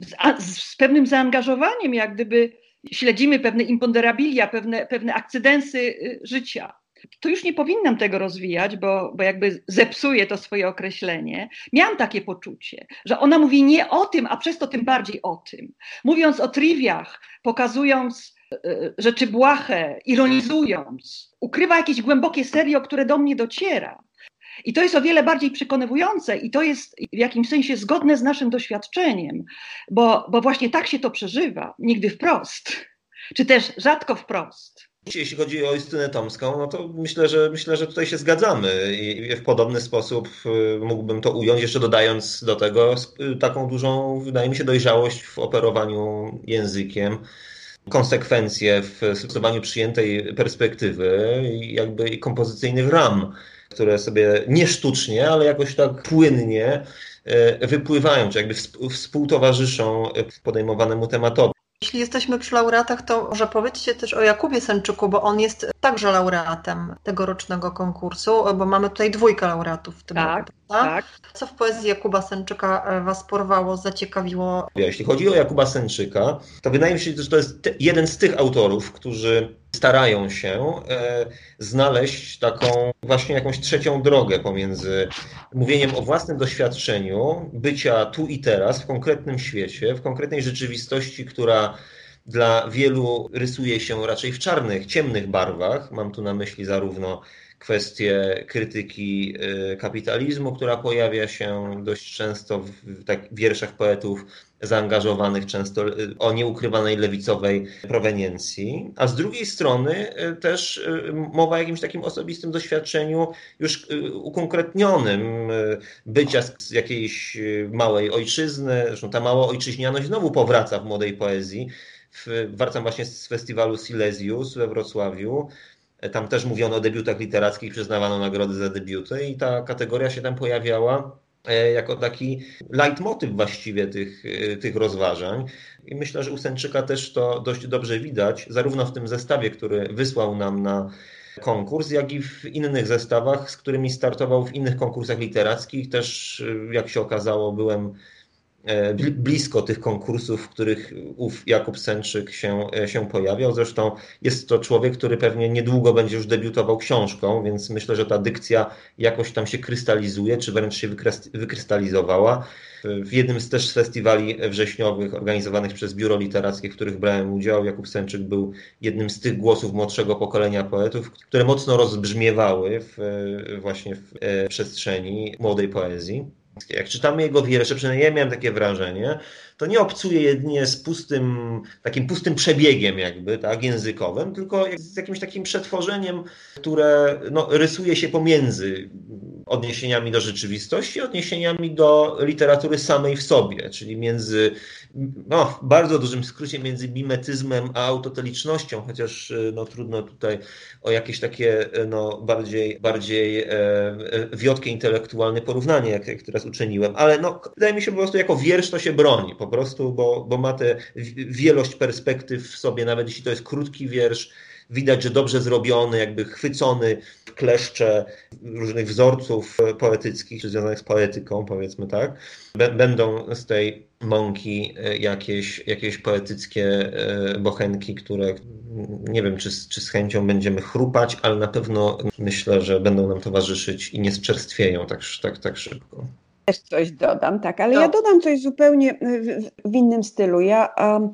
z, z pewnym zaangażowaniem, jak gdyby śledzimy pewne imponderabilia, pewne, pewne akcydensy y, życia. To już nie powinnam tego rozwijać, bo, bo jakby zepsuję to swoje określenie. Miałam takie poczucie, że ona mówi nie o tym, a przez to tym bardziej o tym. Mówiąc o triwiach, pokazując y, rzeczy błahe, ironizując, ukrywa jakieś głębokie serio, które do mnie dociera. I to jest o wiele bardziej przekonywujące i to jest w jakimś sensie zgodne z naszym doświadczeniem, bo, bo właśnie tak się to przeżywa, nigdy wprost, czy też rzadko wprost. Jeśli chodzi o Justynę Tomską, no to myślę, że myślę, że tutaj się zgadzamy i w podobny sposób y, mógłbym to ująć, jeszcze dodając do tego y, taką dużą, wydaje mi się, dojrzałość w operowaniu językiem konsekwencje w stosowaniu przyjętej perspektywy i jakby kompozycyjnych ram które sobie nie sztucznie, ale jakoś tak płynnie e, wypływają, czy jakby współtowarzyszą podejmowanemu tematowi. Jeśli jesteśmy przy laureatach, to może powiedzcie też o Jakubie Sęczyku, bo on jest także laureatem tegorocznego konkursu, bo mamy tutaj dwójkę laureatów w tym tak, roku. Tak. Co w poezji Jakuba Sęczyka e, Was porwało, zaciekawiło? Jeśli chodzi o Jakuba Sęczyka, to wydaje mi się, że to jest jeden z tych autorów, którzy starają się e, znaleźć taką właśnie jakąś trzecią drogę pomiędzy mówieniem o własnym doświadczeniu, bycia tu i teraz, w konkretnym świecie, w konkretnej rzeczywistości, która dla wielu rysuje się raczej w czarnych, ciemnych barwach. Mam tu na myśli zarówno kwestię krytyki y, kapitalizmu, która pojawia się dość często w tak, wierszach poetów zaangażowanych często y, o nieukrywanej lewicowej proweniencji, a z drugiej strony y, też mowa o jakimś takim osobistym doświadczeniu już ukonkretnionym bycia z jakiejś małej ojczyzny, zresztą ta mała ojczyźnianość znowu powraca w młodej poezji. Wracam właśnie z festiwalu Silesius we Wrocławiu, tam też mówiono o debiutach literackich, przyznawano nagrody za debiuty i ta kategoria się tam pojawiała jako taki leitmotyw właściwie tych, e, tych rozważań. I myślę, że u Sęczyka też to dość dobrze widać, zarówno w tym zestawie, który wysłał nam na konkurs, jak i w innych zestawach, z którymi startował w innych konkursach literackich. Też, e, jak się okazało, byłem E, blisko tych konkursów, w których ów Jakub Sęczyk się, e, się pojawiał. Zresztą jest to człowiek, który pewnie niedługo będzie już debiutował książką, więc myślę, że ta dykcja jakoś tam się krystalizuje, czy wręcz się wykrystalizowała. W jednym z też festiwali wrześniowych organizowanych przez Biuro Literackie, w których brałem udział, Jakub Sęczyk był jednym z tych głosów młodszego pokolenia poetów, które mocno rozbrzmiewały w, właśnie w e, przestrzeni młodej poezji. Jak czytamy jego wiersze, przynajmniej ja miałem takie wrażenie, to nie obcuje jedynie z pustym, takim pustym przebiegiem jakby, tak, językowym, tylko z jakimś takim przetworzeniem, które no, rysuje się pomiędzy odniesieniami do rzeczywistości, odniesieniami do literatury samej w sobie, czyli między, no, bardzo dużym skrócie między mimetyzmem a autotelicznością, chociaż no, trudno tutaj o jakieś takie no, bardziej, bardziej e, e wiotkie intelektualne porównanie, jak, jak teraz uczyniłem, ale no, wydaje mi się po prostu jako wiersz to się broni po prostu, bo, bo ma tę wielość perspektyw w sobie, nawet jeśli to jest krótki wiersz, widać, że dobrze zrobiony, jakby chwycony w kleszcze różnych wzorców poetyckich, czy związanych z poetyką, powiedzmy tak. Będą z tej mąki e, jakieś, jakieś poetyckie e, bochenki, które nie wiem, czy, czy z chęcią będziemy chrupać, ale na pewno myślę, że będą nam towarzyszyć i nie zczerstwieją tak, tak, tak szybko. Też coś dodam, tak, ale ja dodam coś zupełnie w, w innym stylu. Ja, um,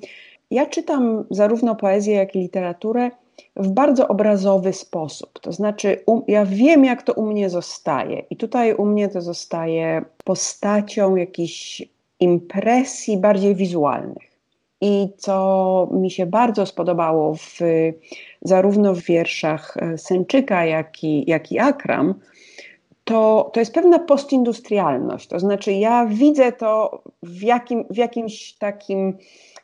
ja czytam zarówno poezję, jak i literaturę w bardzo obrazowy sposób. To znaczy, um, ja wiem, jak to u mnie zostaje, i tutaj u mnie to zostaje postacią jakichś impresji bardziej wizualnych. I co mi się bardzo spodobało w, zarówno w wierszach e, Sęczyka, jak i, jak i Akram, to, to jest pewna postindustrialność. To znaczy, ja widzę to w, jakim, w jakimś takim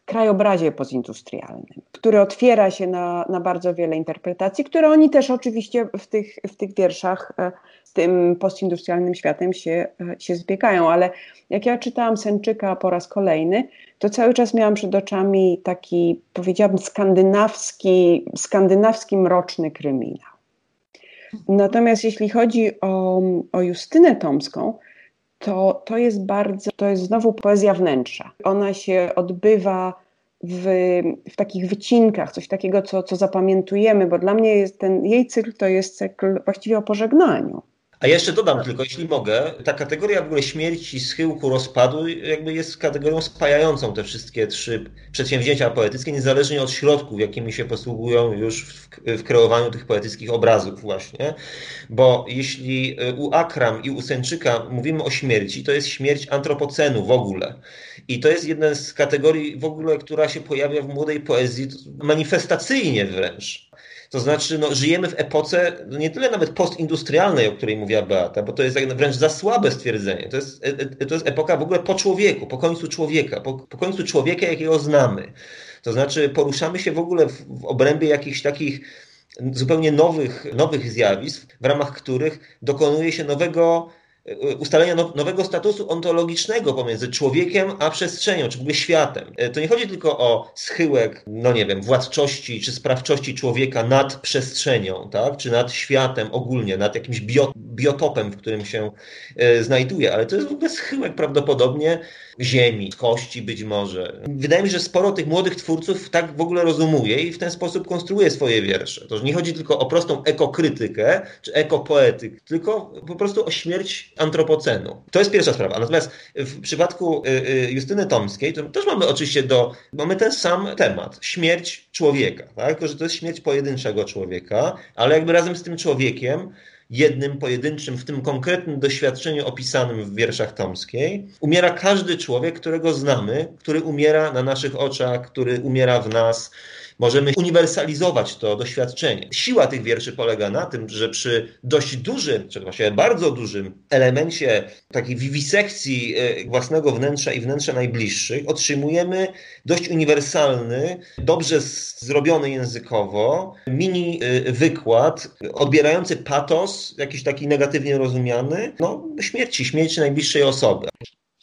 krajobrazie postindustrialnym, który otwiera się na, na bardzo wiele interpretacji, które oni też oczywiście w tych, w tych wierszach e, z tym postindustrialnym światem się, e, się zbiegają. Ale jak ja czytałam Sęczyka po raz kolejny, to cały czas miałam przed oczami taki, powiedziałabym, skandynawski, skandynawski mroczny kryminał. Natomiast jeśli chodzi o, o Justynę Tomską, to, to jest bardzo, to jest znowu poezja wnętrza. Ona się odbywa w, w takich wycinkach, coś takiego, co, co zapamiętujemy, bo dla mnie jest ten jej cykl to jest cykl właściwie o pożegnaniu. A jeszcze dodam tylko, jeśli mogę, ta kategoria w ogóle śmierci, schyłku, rozpadu jakby jest kategorią spajającą te wszystkie trzy przedsięwzięcia poetyckie, niezależnie od środków, jakimi się posługują już w, w kreowaniu tych poetyckich obrazów właśnie. Bo jeśli u Akram i u Sęczyka mówimy o śmierci, to jest śmierć antropocenu w ogóle. I to jest jedna z kategorii w ogóle, która się pojawia w młodej poezji manifestacyjnie wręcz. To znaczy, no, żyjemy w epoce no nie tyle nawet postindustrialnej, o której mówiła Beata, bo to jest wręcz za słabe stwierdzenie. To jest, e, e, to jest epoka w ogóle po człowieku, po końcu człowieka, po, po końcu człowieka, jakiego znamy. To znaczy, poruszamy się w ogóle w, w obrębie jakichś takich zupełnie nowych, nowych zjawisk, w ramach których dokonuje się nowego ustalenia nowego statusu ontologicznego pomiędzy człowiekiem a przestrzenią, czy w ogóle światem. E, to nie chodzi tylko o schyłek, no nie wiem, władczości czy sprawczości człowieka nad przestrzenią, tak? czy nad światem ogólnie, nad jakimś biotopem, w którym się e, znajduje, ale to jest w ogóle schyłek prawdopodobnie ziemi, kości być może. Wydaje mi się, że sporo tych młodych twórców tak w ogóle rozumuje i w ten sposób konstruuje swoje wiersze. To nie chodzi tylko o prostą ekokrytykę czy ekopoetykę, tylko po prostu o śmierć antropocenu. To jest pierwsza sprawa. Natomiast w przypadku y, y, Justyny Tomskiej to też mamy oczywiście do, mamy ten sam temat, śmierć człowieka, tak? Tylko, że to jest śmierć pojedynczego człowieka, ale jakby razem z tym człowiekiem jednym, pojedynczym, w tym konkretnym doświadczeniu opisanym w wierszach Tomskiej, umiera każdy człowiek, którego znamy, który umiera na naszych oczach, który umiera w nas, możemy uniwersalizować to doświadczenie. Siła tych wierszy polega na tym, że przy dość dużym, czy właściwie bardzo dużym elemencie takiej wiwisekcji e, własnego wnętrza i wnętrza najbliższych otrzymujemy dość uniwersalny, dobrze zrobiony językowo, mini e, wykład odbierający patos, jakiś taki negatywnie rozumiany, no śmierci, śmierci najbliższej osoby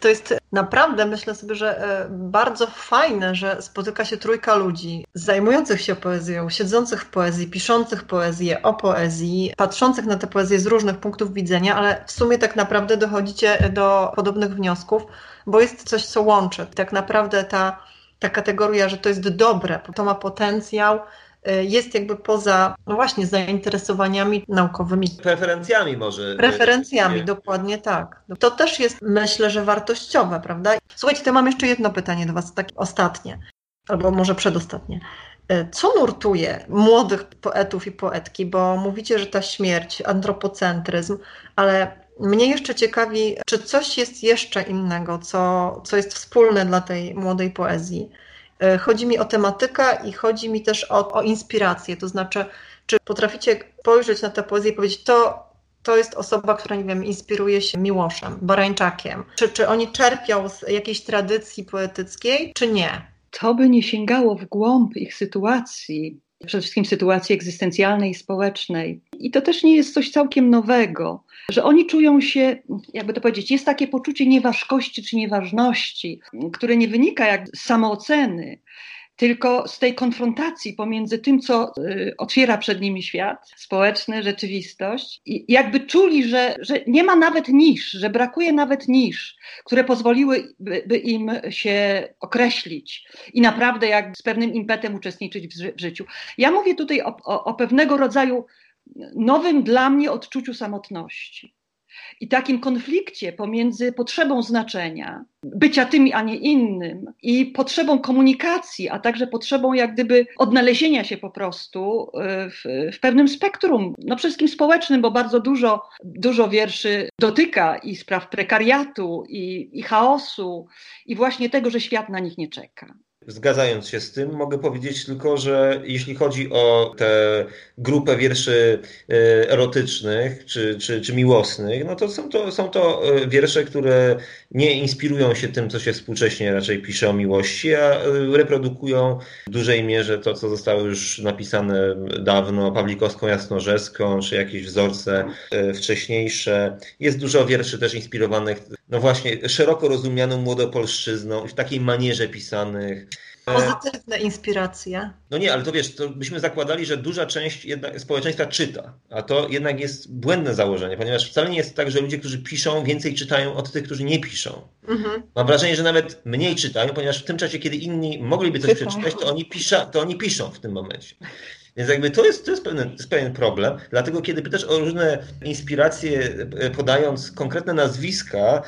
to jest naprawdę, myślę sobie, że e, bardzo fajne, że spotyka się trójka ludzi zajmujących się poezją, siedzących w poezji, piszących poezję o poezji, patrzących na tę poezję z różnych punktów widzenia, ale w sumie tak naprawdę dochodzicie do podobnych wniosków, bo jest coś, co łączy. Tak naprawdę ta, ta kategoria, że to jest dobre, to ma potencjał, jest jakby poza, no właśnie, zainteresowaniami naukowymi. Preferencjami może. Preferencjami, nie. dokładnie tak. To też jest, myślę, że wartościowe, prawda? Słuchajcie, to mam jeszcze jedno pytanie do Was, takie ostatnie, albo może przedostatnie. Y, co nurtuje młodych poetów i poetki? Bo mówicie, że ta śmierć, antropocentryzm, ale mnie jeszcze ciekawi, czy coś jest jeszcze innego, co, co jest wspólne dla tej młodej poezji chodzi mi o tematykę i chodzi mi też o, o inspirację. To znaczy, czy potraficie spojrzeć na tę poezję i powiedzieć, to, to jest osoba, która, nie wiem, inspiruje się Miłoszem, Barańczakiem. Czy, czy oni czerpią z jakiejś tradycji poetyckiej, czy nie? To by nie sięgało w głąb ich sytuacji, przede wszystkim sytuacji egzystencjalnej i społecznej. I to też nie jest coś całkiem nowego że oni czują się, jakby to powiedzieć, jest takie poczucie nieważkości czy nieważności, które nie wynika jak z samooceny, tylko z tej konfrontacji pomiędzy tym, co y, otwiera przed nimi świat społeczny, rzeczywistość, i jakby czuli, że, że nie ma nawet nisz, że brakuje nawet nisz, które pozwoliłyby by im się określić i naprawdę jak z pewnym impetem uczestniczyć w, w życiu. Ja mówię tutaj o, o, o pewnego rodzaju nowym dla mnie odczuciu samotności. I takim konflikcie pomiędzy potrzebą znaczenia, bycia tym, a nie innym, i potrzebą komunikacji, a także potrzebą jak gdyby odnalezienia się po prostu e, w, w pewnym spektrum, no przede wszystkim społecznym, bo bardzo dużo, dużo wierszy dotyka i spraw prekariatu, i, i chaosu, i właśnie tego, że świat na nich nie czeka. Zgadzając się z tym, mogę powiedzieć tylko, że jeśli chodzi o tę grupę wierszy e, erotycznych czy, czy, czy miłosnych, no to są, to są to e, wiersze, które nie inspirują się tym, co się współcześnie raczej pisze o miłości, a e, reprodukują w dużej mierze to, co zostało już napisane dawno Pawlikowską Jasnorzeską, czy jakieś wzorce wcześniejsze. Jest dużo wierszy też inspirowanych, no właśnie, szeroko rozumianą młodopolszczyzną i w takiej manierze pisanych. Pozytywne inspiracje. No nie, ale to wiesz, to byśmy zakładali, że duża część społeczeństwa czyta, a to jednak jest błędne założenie, ponieważ wcale nie jest tak, że ludzie, którzy piszą, więcej czytają od tych, którzy nie piszą. Mhm. Mam wrażenie, że nawet mniej czytają, ponieważ w tym czasie, kiedy inni mogliby coś przeczytać, to oni, pisza, to oni piszą w tym momencie. Więc jakby to jest, to jest, pewien, to jest pewien problem. Dlatego, kiedy pytasz o różne inspiracje, e, podając konkretne nazwiska,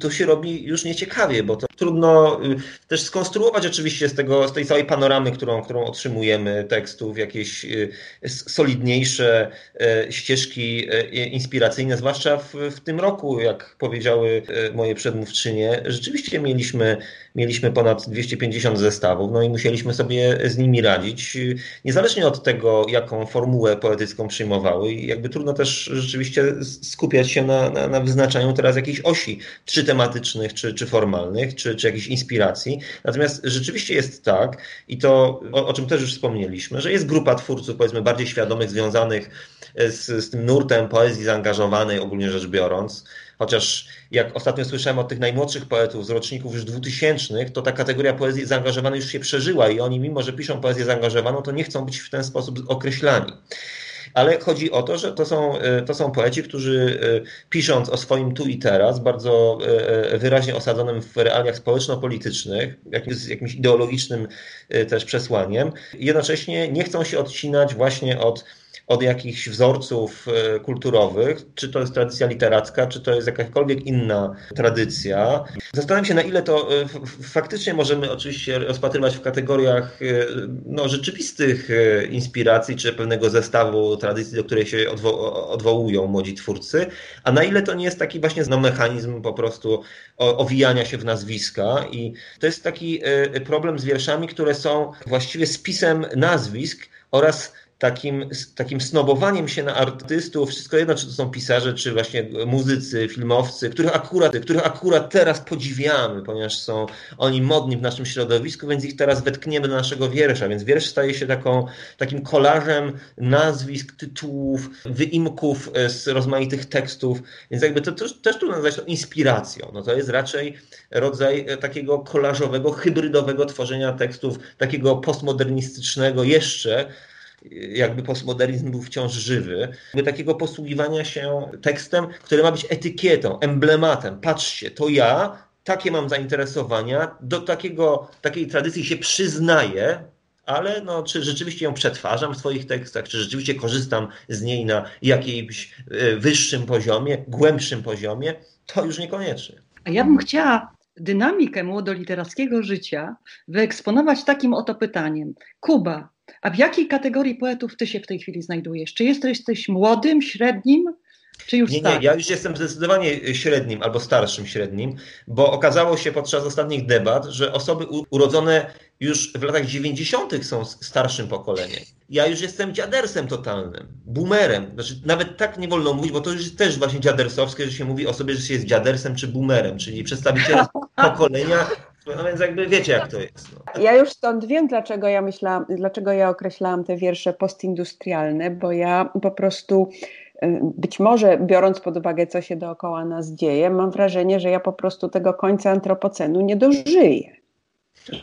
tu się robi już nieciekawie, bo to trudno y, też skonstruować oczywiście z, tego, z tej całej panoramy, którą, którą otrzymujemy, tekstów, jakieś y, solidniejsze e, ścieżki e, inspiracyjne, zwłaszcza w, w tym roku, jak powiedziały moje przedmówczynie, rzeczywiście mieliśmy, mieliśmy ponad 250 zestawów, no i musieliśmy sobie z nimi radzić, niezależnie niezależnie od tego, jaką formułę poetycką przyjmowały i jakby trudno też rzeczywiście skupiać się na, na, na wyznaczaniu teraz jakiejś osi, czy tematycznych, czy, czy formalnych, czy, czy jakiejś inspiracji. Natomiast rzeczywiście jest tak, i to o, o czym też już wspomnieliśmy, że jest grupa twórców, powiedzmy, bardziej świadomych, związanych z, z tym nurtem poezji zaangażowanej, ogólnie rzecz biorąc, Chociaż jak ostatnio słyszałem od tych najmłodszych poetów z roczników już dwutysięcznych, to ta kategoria poezji zaangażowanej już się przeżyła i oni, mimo że piszą poezję zaangażowaną, to nie chcą być w ten sposób określani. Ale chodzi o to, że to są, e, to są poeci, którzy e, pisząc o swoim tu i teraz, bardzo e, wyraźnie osadzonym w realiach społeczno-politycznych, z jakimś ideologicznym też przesłaniem, jednocześnie nie chcą się odcinać właśnie od od jakichś wzorców e, kulturowych, czy to jest tradycja literacka, czy to jest jakakolwiek inna tradycja. Zastanawiam się, na ile to e, faktycznie możemy oczywiście rozpatrywać w kategoriach e, no, rzeczywistych inspiracji, czy pewnego zestawu tradycji, do której się odwo odwołują młodzi twórcy, a na ile to nie jest taki właśnie no, mechanizm po prostu owijania się w nazwiska i to jest taki problem z wierszami, które są właściwie spisem nazwisk oraz takim, takim snobowaniem się na artystów, wszystko jedno, czy to są pisarze, czy właśnie muzycy, filmowcy, których akurat, których akurat teraz podziwiamy, ponieważ są oni modni w naszym środowisku, więc ich teraz wetkniemy do naszego wiersza. Więc wiersz staje się taką, takim kolażem nazwisk, tytułów, wyimków e, z rozmaitych tekstów, więc jakby to też, też tu nazwać to inspiracją. No to jest raczej rodzaj e, takiego kolażowego, hybrydowego tworzenia tekstów, takiego postmodernistycznego jeszcze, jakby postmodernizm był wciąż żywy, takiego posługiwania się tekstem, który ma być etykietą, emblematem. Patrzcie, to ja, takie mam zainteresowania, do takiego, takiej tradycji się przyznaję, ale no, czy rzeczywiście ją przetwarzam w swoich tekstach, czy rzeczywiście korzystam z niej na jakimś e, wyższym poziomie, głębszym poziomie, to już niekoniecznie. A ja bym chciała dynamikę młodoliterackiego życia wyeksponować takim oto pytaniem. Kuba, a w jakiej kategorii poetów ty się w tej chwili znajdujesz? Czy jesteś, jesteś młodym, średnim? Czy już nie, nie, ja już jestem zdecydowanie średnim albo starszym średnim, bo okazało się podczas ostatnich debat, że osoby urodzone już w latach 90. są starszym pokoleniem. Ja już jestem dziadersem totalnym, boomerem. Znaczy, nawet tak nie wolno mówić, bo to już jest też właśnie dziadersowskie, że się mówi o sobie, że się jest dziadersem czy boomerem, czyli przedstawicielem pokolenia, no więc jakby wiecie, jak to jest. No. Ja już stąd wiem, dlaczego ja myślałam, dlaczego ja określałam te wiersze postindustrialne, bo ja po prostu y, być może biorąc pod uwagę, co się dookoła nas dzieje, mam wrażenie, że ja po prostu tego końca antropocenu nie dożyję.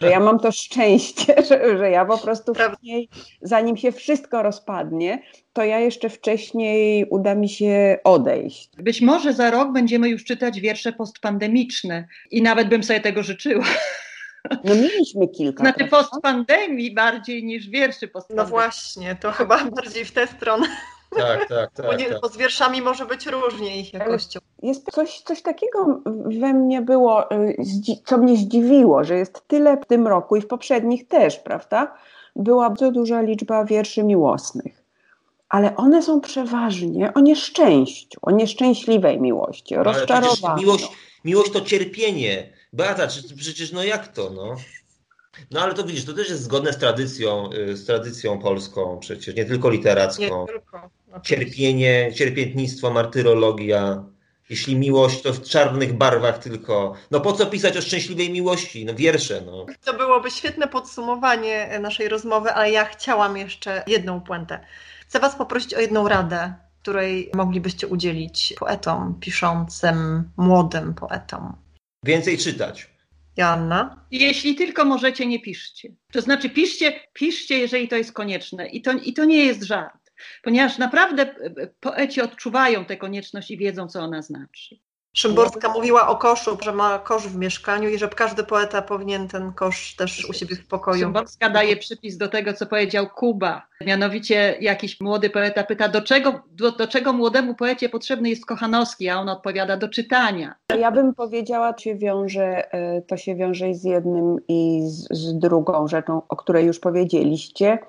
Że ja mam to szczęście, że, że ja po prostu wcześniej, zanim się wszystko rozpadnie, to ja jeszcze wcześniej uda mi się odejść. Być może za rok będziemy już czytać wiersze postpandemiczne i nawet bym sobie tego życzyła. No mieliśmy kilka. Znaczy postpandemii bardziej niż wierszy postpandemii. No właśnie, to chyba bardziej w tę stronę. Tak, tak, tak. Bo, nie, tak. bo z wierszami może być różnie ich jakością. Jest coś, coś takiego we mnie było, y, co mnie zdziwiło, że jest tyle w tym roku i w poprzednich też, prawda? Była bardzo duża liczba wierszy miłosnych. Ale one są przeważnie o nieszczęściu, o nieszczęśliwej miłości, o rozczarowaniu. Miłość, miłość to cierpienie. Beata, przecież no jak to, no? No ale to widzisz, to też jest zgodne z tradycją, y, z tradycją polską przecież, nie tylko literacką. Nie tylko. Cierpienie, cierpiętnictwo, martyrologia. Jeśli miłość, to w czarnych barwach tylko. No po co pisać o szczęśliwej miłości? No wiersze, no. To byłoby świetne podsumowanie naszej rozmowy, ale ja chciałam jeszcze jedną puentę. Chcę Was poprosić o jedną radę, której moglibyście udzielić poetom piszącym, młodym poetom. Więcej czytać. Joanna? Jeśli tylko możecie, nie piszcie. To znaczy piszcie, piszcie, jeżeli to jest konieczne. I to, i to nie jest żart, ponieważ naprawdę poeci odczuwają tę konieczność i wiedzą, co ona znaczy. Szymborska mówiła o koszu, że ma kosz w mieszkaniu i że każdy poeta powinien ten kosz też u siebie w pokoju. Szymborska daje przypis do tego, co powiedział Kuba. Mianowicie jakiś młody poeta pyta, do czego, do, do czego młodemu poecie potrzebny jest Kochanowski, a on odpowiada, do czytania. Ja bym powiedziała, to się wiąże, e, to się wiąże z jednym i z, z drugą rzeczą, o której już powiedzieliście.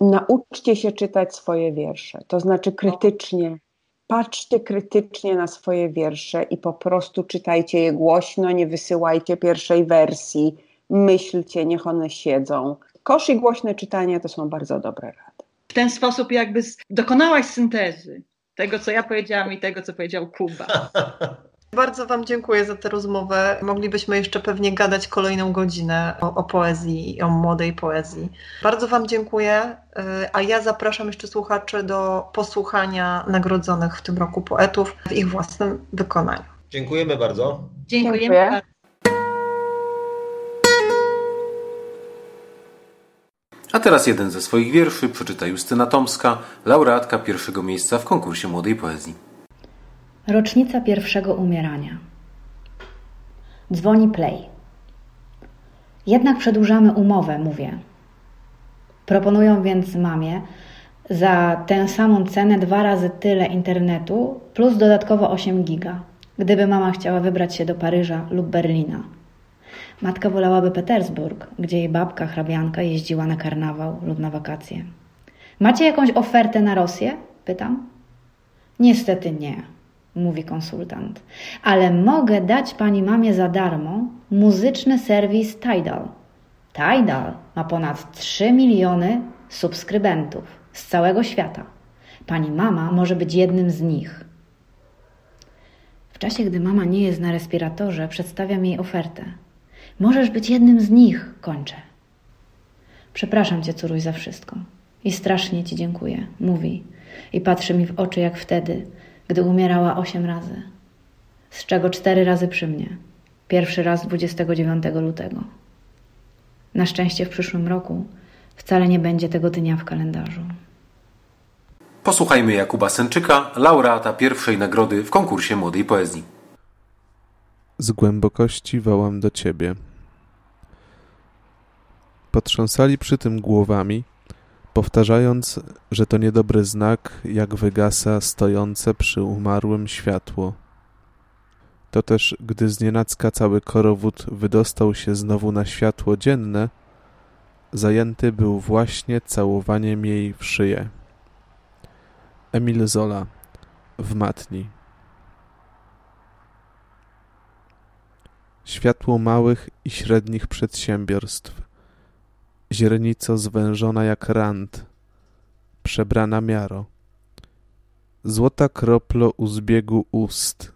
Nauczcie się czytać swoje wiersze, to znaczy krytycznie patrzcie krytycznie na swoje wiersze i po prostu czytajcie je głośno, nie wysyłajcie pierwszej wersji, myślcie, niech one siedzą. Kosz i głośne czytanie to są bardzo dobre rady. W ten sposób jakby dokonałaś syntezy tego, co ja powiedziałam i tego, co powiedział Kuba. Bardzo Wam dziękuję za tę rozmowę. Moglibyśmy jeszcze pewnie gadać kolejną godzinę o, o, poezji i o młodej poezji. Bardzo Wam dziękuję, y, a ja zapraszam jeszcze słuchaczy do posłuchania nagrodzonych w tym roku poetów w ich własnym wykonaniu. Dziękujemy bardzo. Dziękujemy. Dziękuję. A teraz jeden ze swoich wierszy przeczyta Justyna Tomska, laureatka pierwszego miejsca w konkursie młodej poezji. Rocznica pierwszego umierania. Dzwoni play. Jednak przedłużamy umowę, mówię. Proponują więc mamie za tę samą cenę dwa razy tyle internetu plus dodatkowo 8 giga, gdyby mama chciała wybrać się do Paryża lub Berlina. Matka wolałaby Petersburg, gdzie jej babka, hrabianka jeździła na karnawał lub na wakacje. Macie jakąś ofertę na Rosję? Pytam. Niestety nie mówi konsultant. Ale mogę dać pani mamie za darmo muzyczny serwis Tidal. Tidal ma ponad 3 miliony subskrybentów z całego świata. Pani mama może być jednym z nich. W czasie, gdy mama nie jest na respiratorze, przedstawiam jej ofertę. Możesz być jednym z nich, kończę. Przepraszam cię, córuś, za wszystko. I strasznie ci dziękuję, mówi. I patrzy mi w oczy jak wtedy, gdy umierała osiem razy, z czego cztery razy przy mnie. Pierwszy raz 29 lutego. Na szczęście w przyszłym roku wcale nie będzie tego dnia w kalendarzu. Posłuchajmy Jakuba Sęczyka, laureata pierwszej nagrody w konkursie młodej poezji. Z głębokości wołam do ciebie. Potrząsali przy tym głowami, powtarzając, że to niedobry znak, jak wygasa stojące przy umarłym światło. To też, gdy znienacka cały korowód wydostał się znowu na światło dzienne, zajęty był właśnie całowaniem jej w szyję. Emil Zola w matni. Światło małych i średnich przedsiębiorstw źrenico zwężona jak rand, przebrana miaro. Złota kroplo u zbiegu ust,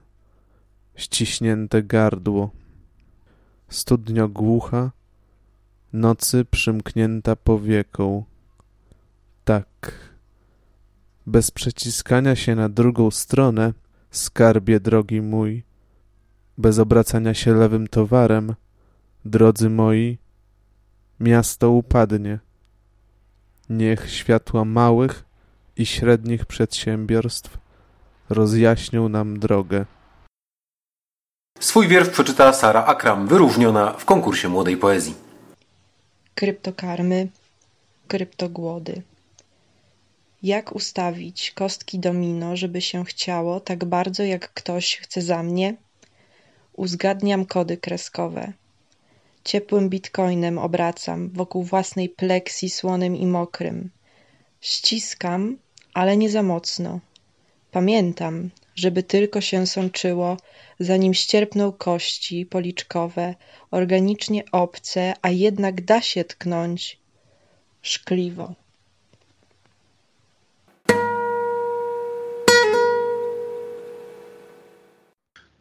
ściśnięte gardło, studnio głucha, nocy przymknięta powieką. Tak, bez przeciskania się na drugą stronę, skarbie drogi mój, bez obracania się lewym towarem, drodzy moi, miasto upadnie. Niech światła małych i średnich przedsiębiorstw rozjaśnią nam drogę. Swój wiersz przeczyta Sara Akram, wyróżniona w konkursie młodej poezji. Kryptokarmy, kryptogłody. Jak ustawić kostki domino, żeby się chciało tak bardzo, jak ktoś chce za mnie? Uzgadniam kody kreskowe. Ciepłym bitcoinem obracam wokół własnej pleksji słonym i mokrym. Ściskam, ale nie za mocno. Pamiętam, żeby tylko się sączyło, zanim ścierpną kości policzkowe, organicznie obce, a jednak da się tknąć szkliwo.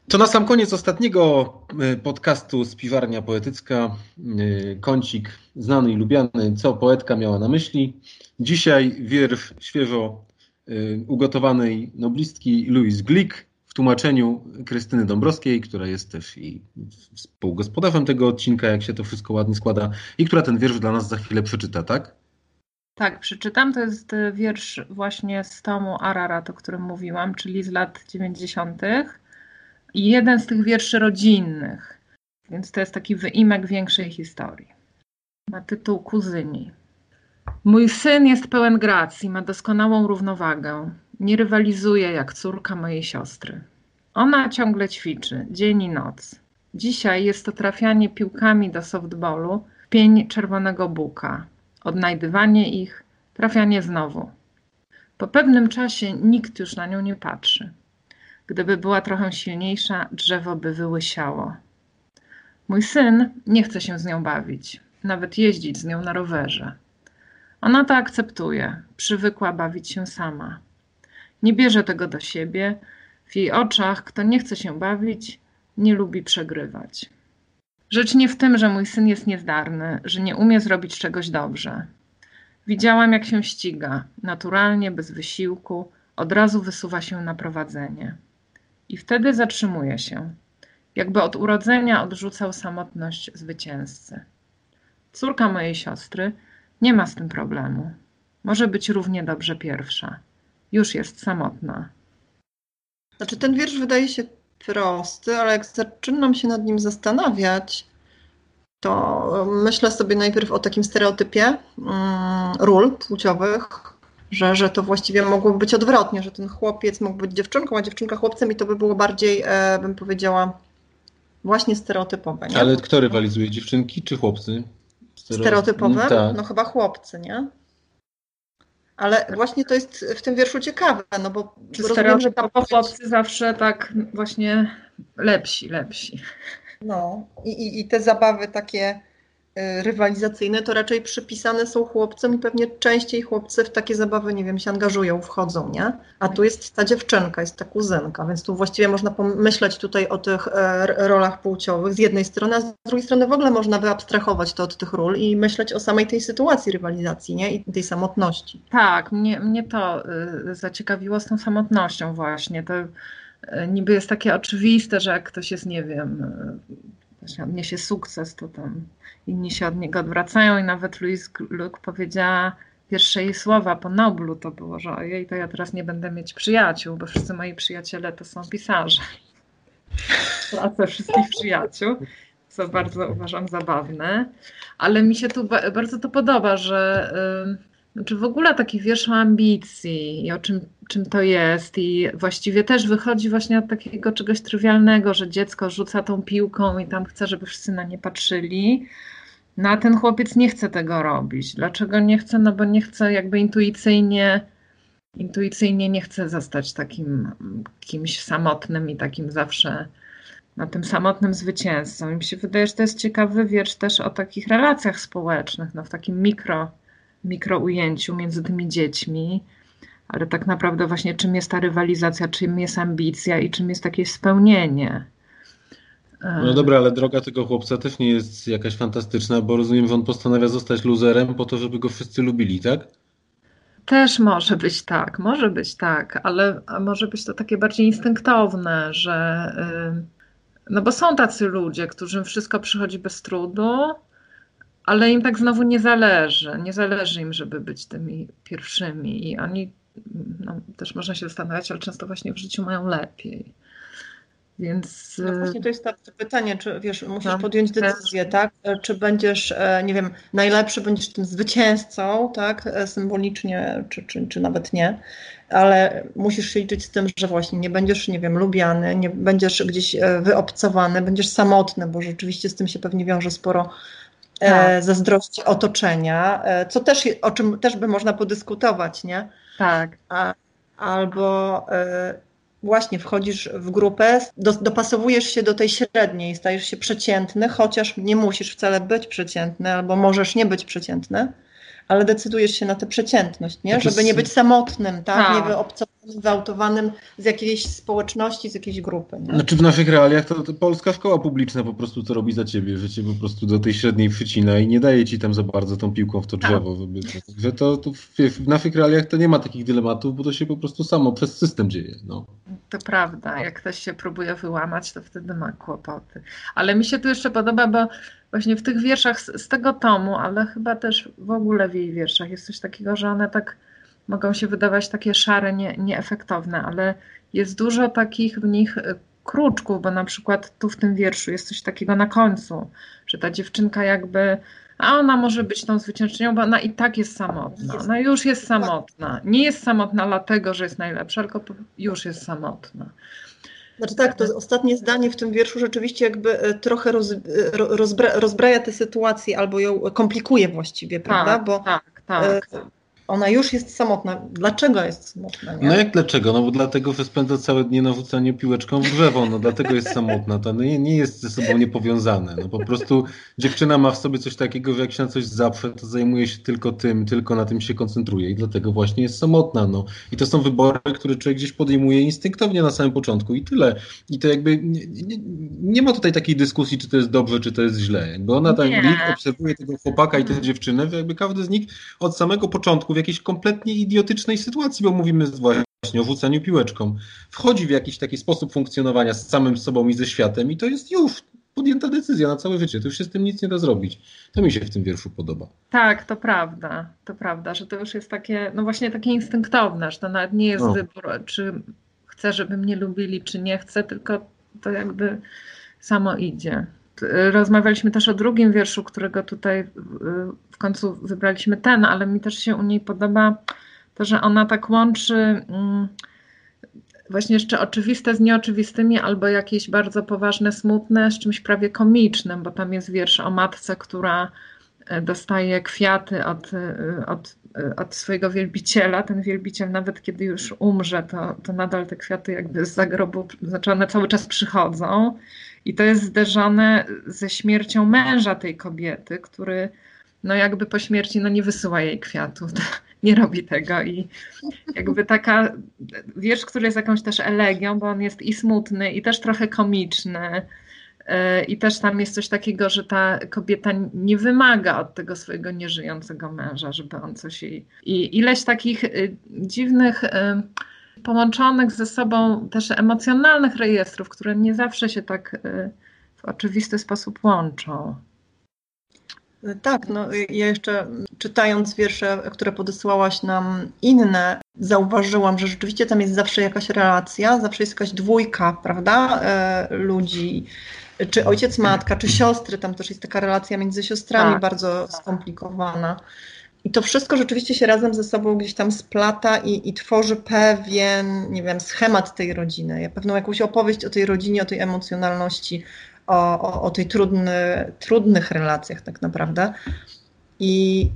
To na sam koniec ostatniego e, podcastu Spiwarnia Poetycka, e, kącik znany i lubiany, co poetka miała na myśli. Dzisiaj wiersz świeżo e, ugotowanej noblistki Louise Glick w tłumaczeniu Krystyny Dąbrowskiej, która jest też i współgospodarzem tego odcinka, jak się to wszystko ładnie składa i która ten wiersz dla nas za chwilę przeczyta, tak? Tak, przeczytam. To jest wiersz właśnie z tomu Ararat, o którym mówiłam, czyli z lat 90 i jeden z tych wierszy rodzinnych, więc to jest taki wyimek większej historii. Ma tytuł Kuzyni. Mój syn jest pełen gracji, ma doskonałą równowagę. Nie rywalizuje jak córka mojej siostry. Ona ciągle ćwiczy, dzień i noc. Dzisiaj jest to trafianie piłkami do softballu w pień czerwonego buka, odnajdywanie ich, trafianie znowu. Po pewnym czasie nikt już na nią nie patrzy. Gdyby była trochę silniejsza, drzewo by wyłysiało. Mój syn nie chce się z nią bawić, nawet jeździć z nią na rowerze. Ona to akceptuje, przywykła bawić się sama. Nie bierze tego do siebie. W jej oczach, kto nie chce się bawić, nie lubi przegrywać. Rzecz nie w tym, że mój syn jest niezdarny, że nie umie zrobić czegoś dobrze. Widziałam, jak się ściga, naturalnie, bez wysiłku, od razu wysuwa się na prowadzenie. I wtedy zatrzymuje się, jakby od urodzenia odrzucał samotność zwycięzcy. Córka mojej siostry nie ma z tym problemu. Może być równie dobrze pierwsza. Już jest samotna. Znaczy, ten wiersz wydaje się prosty, ale jak zaczynam się nad nim zastanawiać, to myślę sobie najpierw o takim stereotypie mm, ról płciowych, że, że to właściwie mogłoby być odwrotnie, że ten chłopiec mógł być dziewczynką, a dziewczynka chłopcem i to by było bardziej, e, bym powiedziała, właśnie stereotypowe. Nie? Ale kto rywalizuje, dziewczynki czy chłopcy? Stereo... Stereotypowe? Mm, tak. No chyba chłopcy, nie? Ale właśnie to jest w tym wierszu ciekawe, no bo Czy rozumiem, że tam chłopcy zawsze tak właśnie lepsi, lepsi. No i, i, i te zabawy takie rywalizacyjne, to raczej przypisane są chłopcom i pewnie częściej chłopcy w takie zabawy, nie wiem, się angażują, wchodzą, nie? A tu jest ta dziewczynka, jest ta kuzynka, więc tu właściwie można pomyśleć tutaj o tych e, rolach płciowych z jednej strony, a z drugiej strony w ogóle można wyabstrahować to od tych ról i myśleć o samej tej sytuacji rywalizacji, nie? I tej samotności. Tak, mnie, mnie to y, zaciekawiło z tą samotnością właśnie. To y, niby jest takie oczywiste, że jak ktoś jest, nie wiem, odniesie sukces, to tam inni się od niego odwracają i nawet Louise Luke powiedziała pierwsze jej słowa po Noblu to było, że ojej, to ja teraz nie będę mieć przyjaciół, bo wszyscy moi przyjaciele to są pisarze. Tracę wszystkich przyjaciół, co bardzo uważam zabawne, ale mi się tu bardzo to podoba, że znaczy w ogóle taki wiersz o ambicji i o czym, czym to jest i właściwie też wychodzi właśnie od takiego czegoś trywialnego, że dziecko rzuca tą piłką i tam chce, żeby wszyscy na nie patrzyli, no a ten chłopiec nie chce tego robić. Dlaczego nie chce? No bo nie chce jakby intuicyjnie, intuicyjnie nie chce zostać takim kimś samotnym i takim zawsze na tym samotnym zwycięzcą. I mi się wydaje, że to jest ciekawy wiersz też o takich relacjach społecznych, no w takim mikro, mikro ujęciu między tymi dziećmi, ale tak naprawdę właśnie czym jest ta rywalizacja, czym jest ambicja i czym jest takie spełnienie. No dobra, ale droga tego chłopca też nie jest jakaś fantastyczna, bo rozumiem, że on postanawia zostać luzerem po to, żeby go wszyscy lubili, tak? Też może być tak, może być tak, ale może być to takie bardziej instynktowne, że no bo są tacy ludzie, którym wszystko przychodzi bez trudu, ale im tak znowu nie zależy. Nie zależy im, żeby być tymi pierwszymi i oni no, też można się zastanawiać, ale często właśnie w życiu mają lepiej. Więc... No właśnie to jest to pytanie, czy wiesz, musisz no, podjąć decyzję, tak? Czy będziesz, nie wiem, najlepszy, będziesz tym zwycięzcą, tak? Symbolicznie, czy, czy, czy nawet nie ale musisz się liczyć z tym, że właśnie nie będziesz, nie wiem, lubiany, nie będziesz gdzieś e, wyobcowany, będziesz samotny, bo rzeczywiście z tym się pewnie wiąże sporo e, tak. zazdrości otoczenia, e, co też, o czym też by można podyskutować, nie? Tak. A, albo właśnie wchodzisz w grupę, do, dopasowujesz się do tej średniej, stajesz się przeciętny, chociaż nie musisz wcale być przeciętny, albo możesz nie być przeciętny ale decydujesz się na tę przeciętność, nie? żeby nie być samotnym, tak? nie wyobcowanym, wyautowanym z jakiejś społeczności, z jakiejś grupy. Nie? Znaczy w naszych realiach to, to, polska szkoła publiczna po prostu to robi za ciebie, że cię po prostu do tej średniej przycina i nie daje ci tam za bardzo tą piłką w to tak. drzewo. Że to, to w, w, naszych realiach to nie ma takich dylematów, bo to się po prostu samo przez system dzieje. No. To prawda, jak ktoś się próbuje wyłamać, to wtedy ma kłopoty. Ale mi się tu jeszcze podoba, bo właśnie w tych wierszach z, z, tego tomu, ale chyba też w ogóle w jej wierszach jest coś takiego, że one tak mogą się wydawać takie szare, nie, nieefektowne, ale jest dużo takich w nich y, kruczków, bo na przykład tu w tym wierszu jest coś takiego na końcu, że ta dziewczynka jakby, a ona może być tą zwyciężczynią, bo ona i tak jest samotna. Ona już jest samotna. Nie jest samotna dlatego, że jest najlepsza, tylko już jest samotna. Znaczy tak, to ostatnie zdanie w tym wierszu rzeczywiście jakby e, trochę roz, e, rozbra, rozbraja tę sytuację albo ją komplikuje właściwie, prawda? Tak, Bo tak, tak. E, ona już jest samotna. Dlaczego jest samotna? Nie? No jak dlaczego? No bo dlatego, że spędza całe dnie na rzucaniu piłeczką w drzewo. No dlatego jest samotna. To nie, nie jest ze sobą niepowiązane. No po prostu dziewczyna ma w sobie coś takiego, że jak się na coś zaprze, to zajmuje się tylko tym, tylko na tym się koncentruje i dlatego właśnie jest samotna. No. I to są wybory, które człowiek gdzieś podejmuje instynktownie na samym początku i tyle. I to jakby nie, nie, nie ma tutaj takiej dyskusji, czy to jest dobrze, czy to jest źle. Jakby ona tak obserwuje tego chłopaka i tę dziewczynę, jakby każdy z nich od samego początku w jakiejś kompletnie idiotycznej sytuacji, bo mówimy właśnie o rzucaniu piłeczką. Wchodzi w jakiś taki sposób funkcjonowania z samym sobą i ze światem i to jest już podjęta decyzja na całe życie. To już się z tym nic nie da zrobić. To mi się w tym wierszu podoba. Tak, to prawda. To prawda, że to już jest takie, no właśnie takie instynktowne, że to nawet nie jest no. wybór, czy chcę, żeby mnie lubili, czy nie chcę, tylko to jakby samo idzie. Rozmawialiśmy też o drugim wierszu, którego tutaj w końcu wybraliśmy ten, ale mi też się u niej podoba to, że ona tak łączy mm, właśnie jeszcze oczywiste z nieoczywistymi, albo jakieś bardzo poważne, smutne z czymś prawie komicznym, bo tam jest wiersz o matce, która e, dostaje kwiaty od, e, od, od swojego wielbiciela. Ten wielbiciel nawet kiedy już umrze, to, to nadal te kwiaty jakby z zagrobu, znaczy one cały czas przychodzą. I to jest zderzone ze śmiercią męża tej kobiety, który no jakby po śmierci no nie wysyła jej kwiatów, nie robi tego. I jakby taka wiersz, który jest jakąś też elegią, bo on jest i smutny i też trochę komiczny y, i też tam jest coś takiego, że ta kobieta nie wymaga od tego swojego nieżyjącego męża, żeby on coś jej... I ileś takich y, dziwnych y, połączonych ze sobą też emocjonalnych rejestrów, które nie zawsze się tak y, w oczywisty sposób łączą. Tak, no ja jeszcze czytając wiersze, które podesłałaś nam inne, zauważyłam, że rzeczywiście tam jest zawsze jakaś relacja, zawsze jest jakaś dwójka, prawda, e, ludzi, czy ojciec, matka, czy siostry, tam też jest taka relacja między siostrami tak. bardzo skomplikowana. I to wszystko rzeczywiście się razem ze sobą gdzieś tam splata i, i tworzy pewien, nie wiem, schemat tej rodziny, pewną jakąś opowieść o tej rodzinie, o tej emocjonalności, o, o, o tej trudny, trudnych relacjach tak naprawdę. I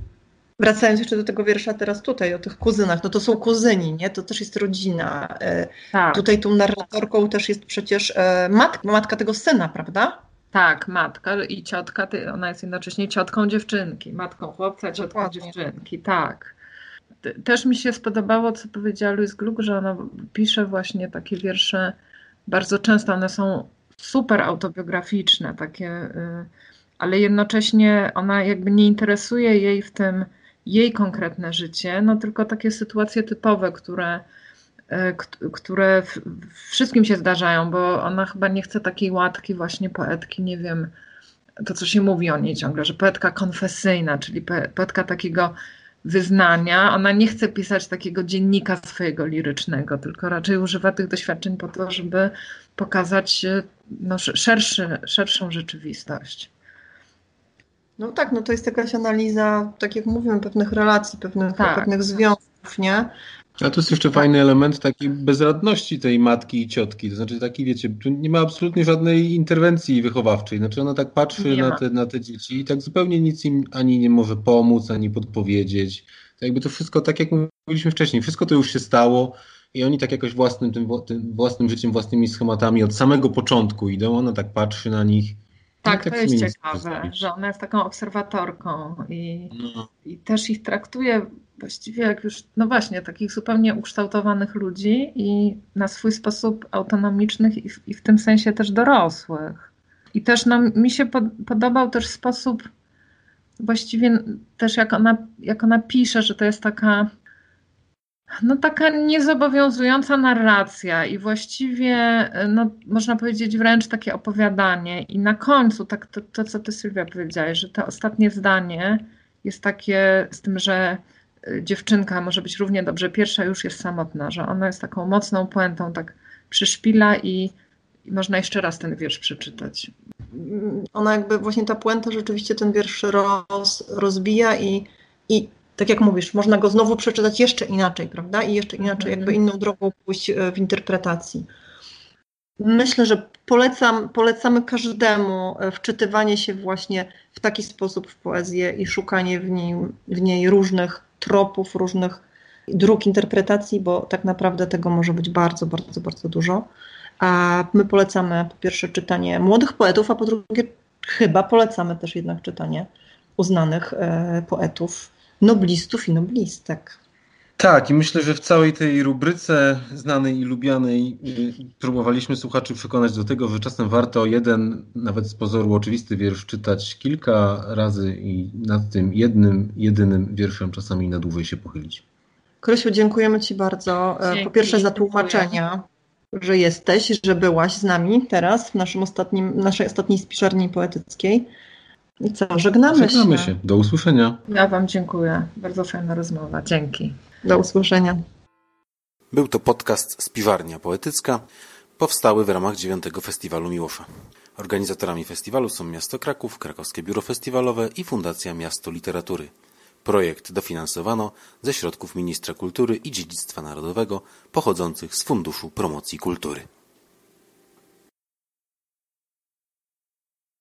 wracając jeszcze do tego wiersza teraz tutaj, o tych kuzynach, no to są kuzyni, nie? To też jest rodzina. E, tak. Tutaj tą narratorką też jest przecież e, matka, matka tego syna, prawda? Tak, matka i ciotka, ona jest jednocześnie ciotką dziewczynki, matką chłopca, ciotką Dokładnie. dziewczynki, tak. Też mi się spodobało, co powiedziała Louise Gluck, że ona pisze właśnie takie wiersze, bardzo często one są super autobiograficzne, takie, y, ale jednocześnie ona jakby nie interesuje jej w tym jej konkretne życie, no tylko takie sytuacje typowe, które które wszystkim się zdarzają, bo ona chyba nie chce takiej łatki właśnie poetki, nie wiem, to co się mówi o niej ciągle, że poetka konfesyjna, czyli poetka takiego wyznania. Ona nie chce pisać takiego dziennika swojego lirycznego, tylko raczej używa tych doświadczeń po to, żeby pokazać no, szerszy, szerszą rzeczywistość. No tak, no to jest jakaś analiza, tak jak mówimy, pewnych relacji, pewnych, tak. pewnych związków, nie? A to jest jeszcze fajny element takiej bezradności tej matki i ciotki. To znaczy taki, wiecie, tu nie ma absolutnie żadnej interwencji wychowawczej. Znaczy ona tak patrzy na te, na te dzieci i tak zupełnie nic im ani nie może pomóc, ani podpowiedzieć. To jakby to wszystko, tak jak mówiliśmy wcześniej, wszystko to już się stało i oni tak jakoś własnym, tym, tym własnym życiem, własnymi schematami od samego początku idą. Ona tak patrzy na nich. Tak, tak to jest ciekawe, że ona jest taką obserwatorką i, no. i też ich traktuje właściwie jak już, no właśnie, takich zupełnie ukształtowanych ludzi i na swój sposób autonomicznych i w, i w tym sensie też dorosłych. I też no, mi się pod, podobał też sposób, właściwie też jak ona, jak ona pisze, że to jest taka no taka niezobowiązująca narracja i właściwie, no, można powiedzieć wręcz takie opowiadanie. I na końcu, tak to, to co ty Sylwia powiedziałaś, że to ostatnie zdanie jest takie z tym, że dziewczynka może być równie dobrze pierwsza już jest samotna, że ona jest taką mocną puentą, tak przyszpila i, i można jeszcze raz ten wiersz przeczytać. Ona jakby właśnie ta puenta rzeczywiście ten wiersz roz, rozbija i, i tak jak mówisz, można go znowu przeczytać jeszcze inaczej, prawda? I jeszcze inaczej, jakby mhm. inną drogą pójść e, w interpretacji. Myślę, że polecam, polecamy każdemu e, wczytywanie się właśnie w taki sposób w poezję i szukanie w, nim, w niej różnych tropów, różnych dróg interpretacji, bo tak naprawdę tego może być bardzo, bardzo, bardzo dużo. A my polecamy po pierwsze czytanie młodych poetów, a po drugie chyba polecamy też jednak czytanie uznanych e, poetów noblistów i noblistek. Tak, i myślę, że w całej tej rubryce znanej i lubianej y, próbowaliśmy słuchaczy przekonać do tego, że czasem warto jeden, nawet z pozoru oczywisty wiersz czytać kilka razy i nad tym jednym, jedynym wierszem czasami na dłużej się pochylić. Krysiu, dziękujemy Ci bardzo. E, Dzięki, po pierwsze za tłumaczenia, że jesteś, że byłaś z nami teraz w naszym ostatnim, naszej ostatniej spiszarni poetyckiej. I co, żegnamy, żegnamy się. się. Do usłyszenia. Ja Wam dziękuję. Bardzo fajna rozmowa. Dzięki. Do usłyszenia. Był to podcast Spiwarnia Poetycka, powstały w ramach dziewiątego Festiwalu Miłosza. Organizatorami festiwalu są Miasto Kraków, Krakowskie Biuro Festiwalowe i Fundacja Miasto Literatury. Projekt dofinansowano ze środków Ministra Kultury i Dziedzictwa Narodowego pochodzących z Funduszu Promocji Kultury.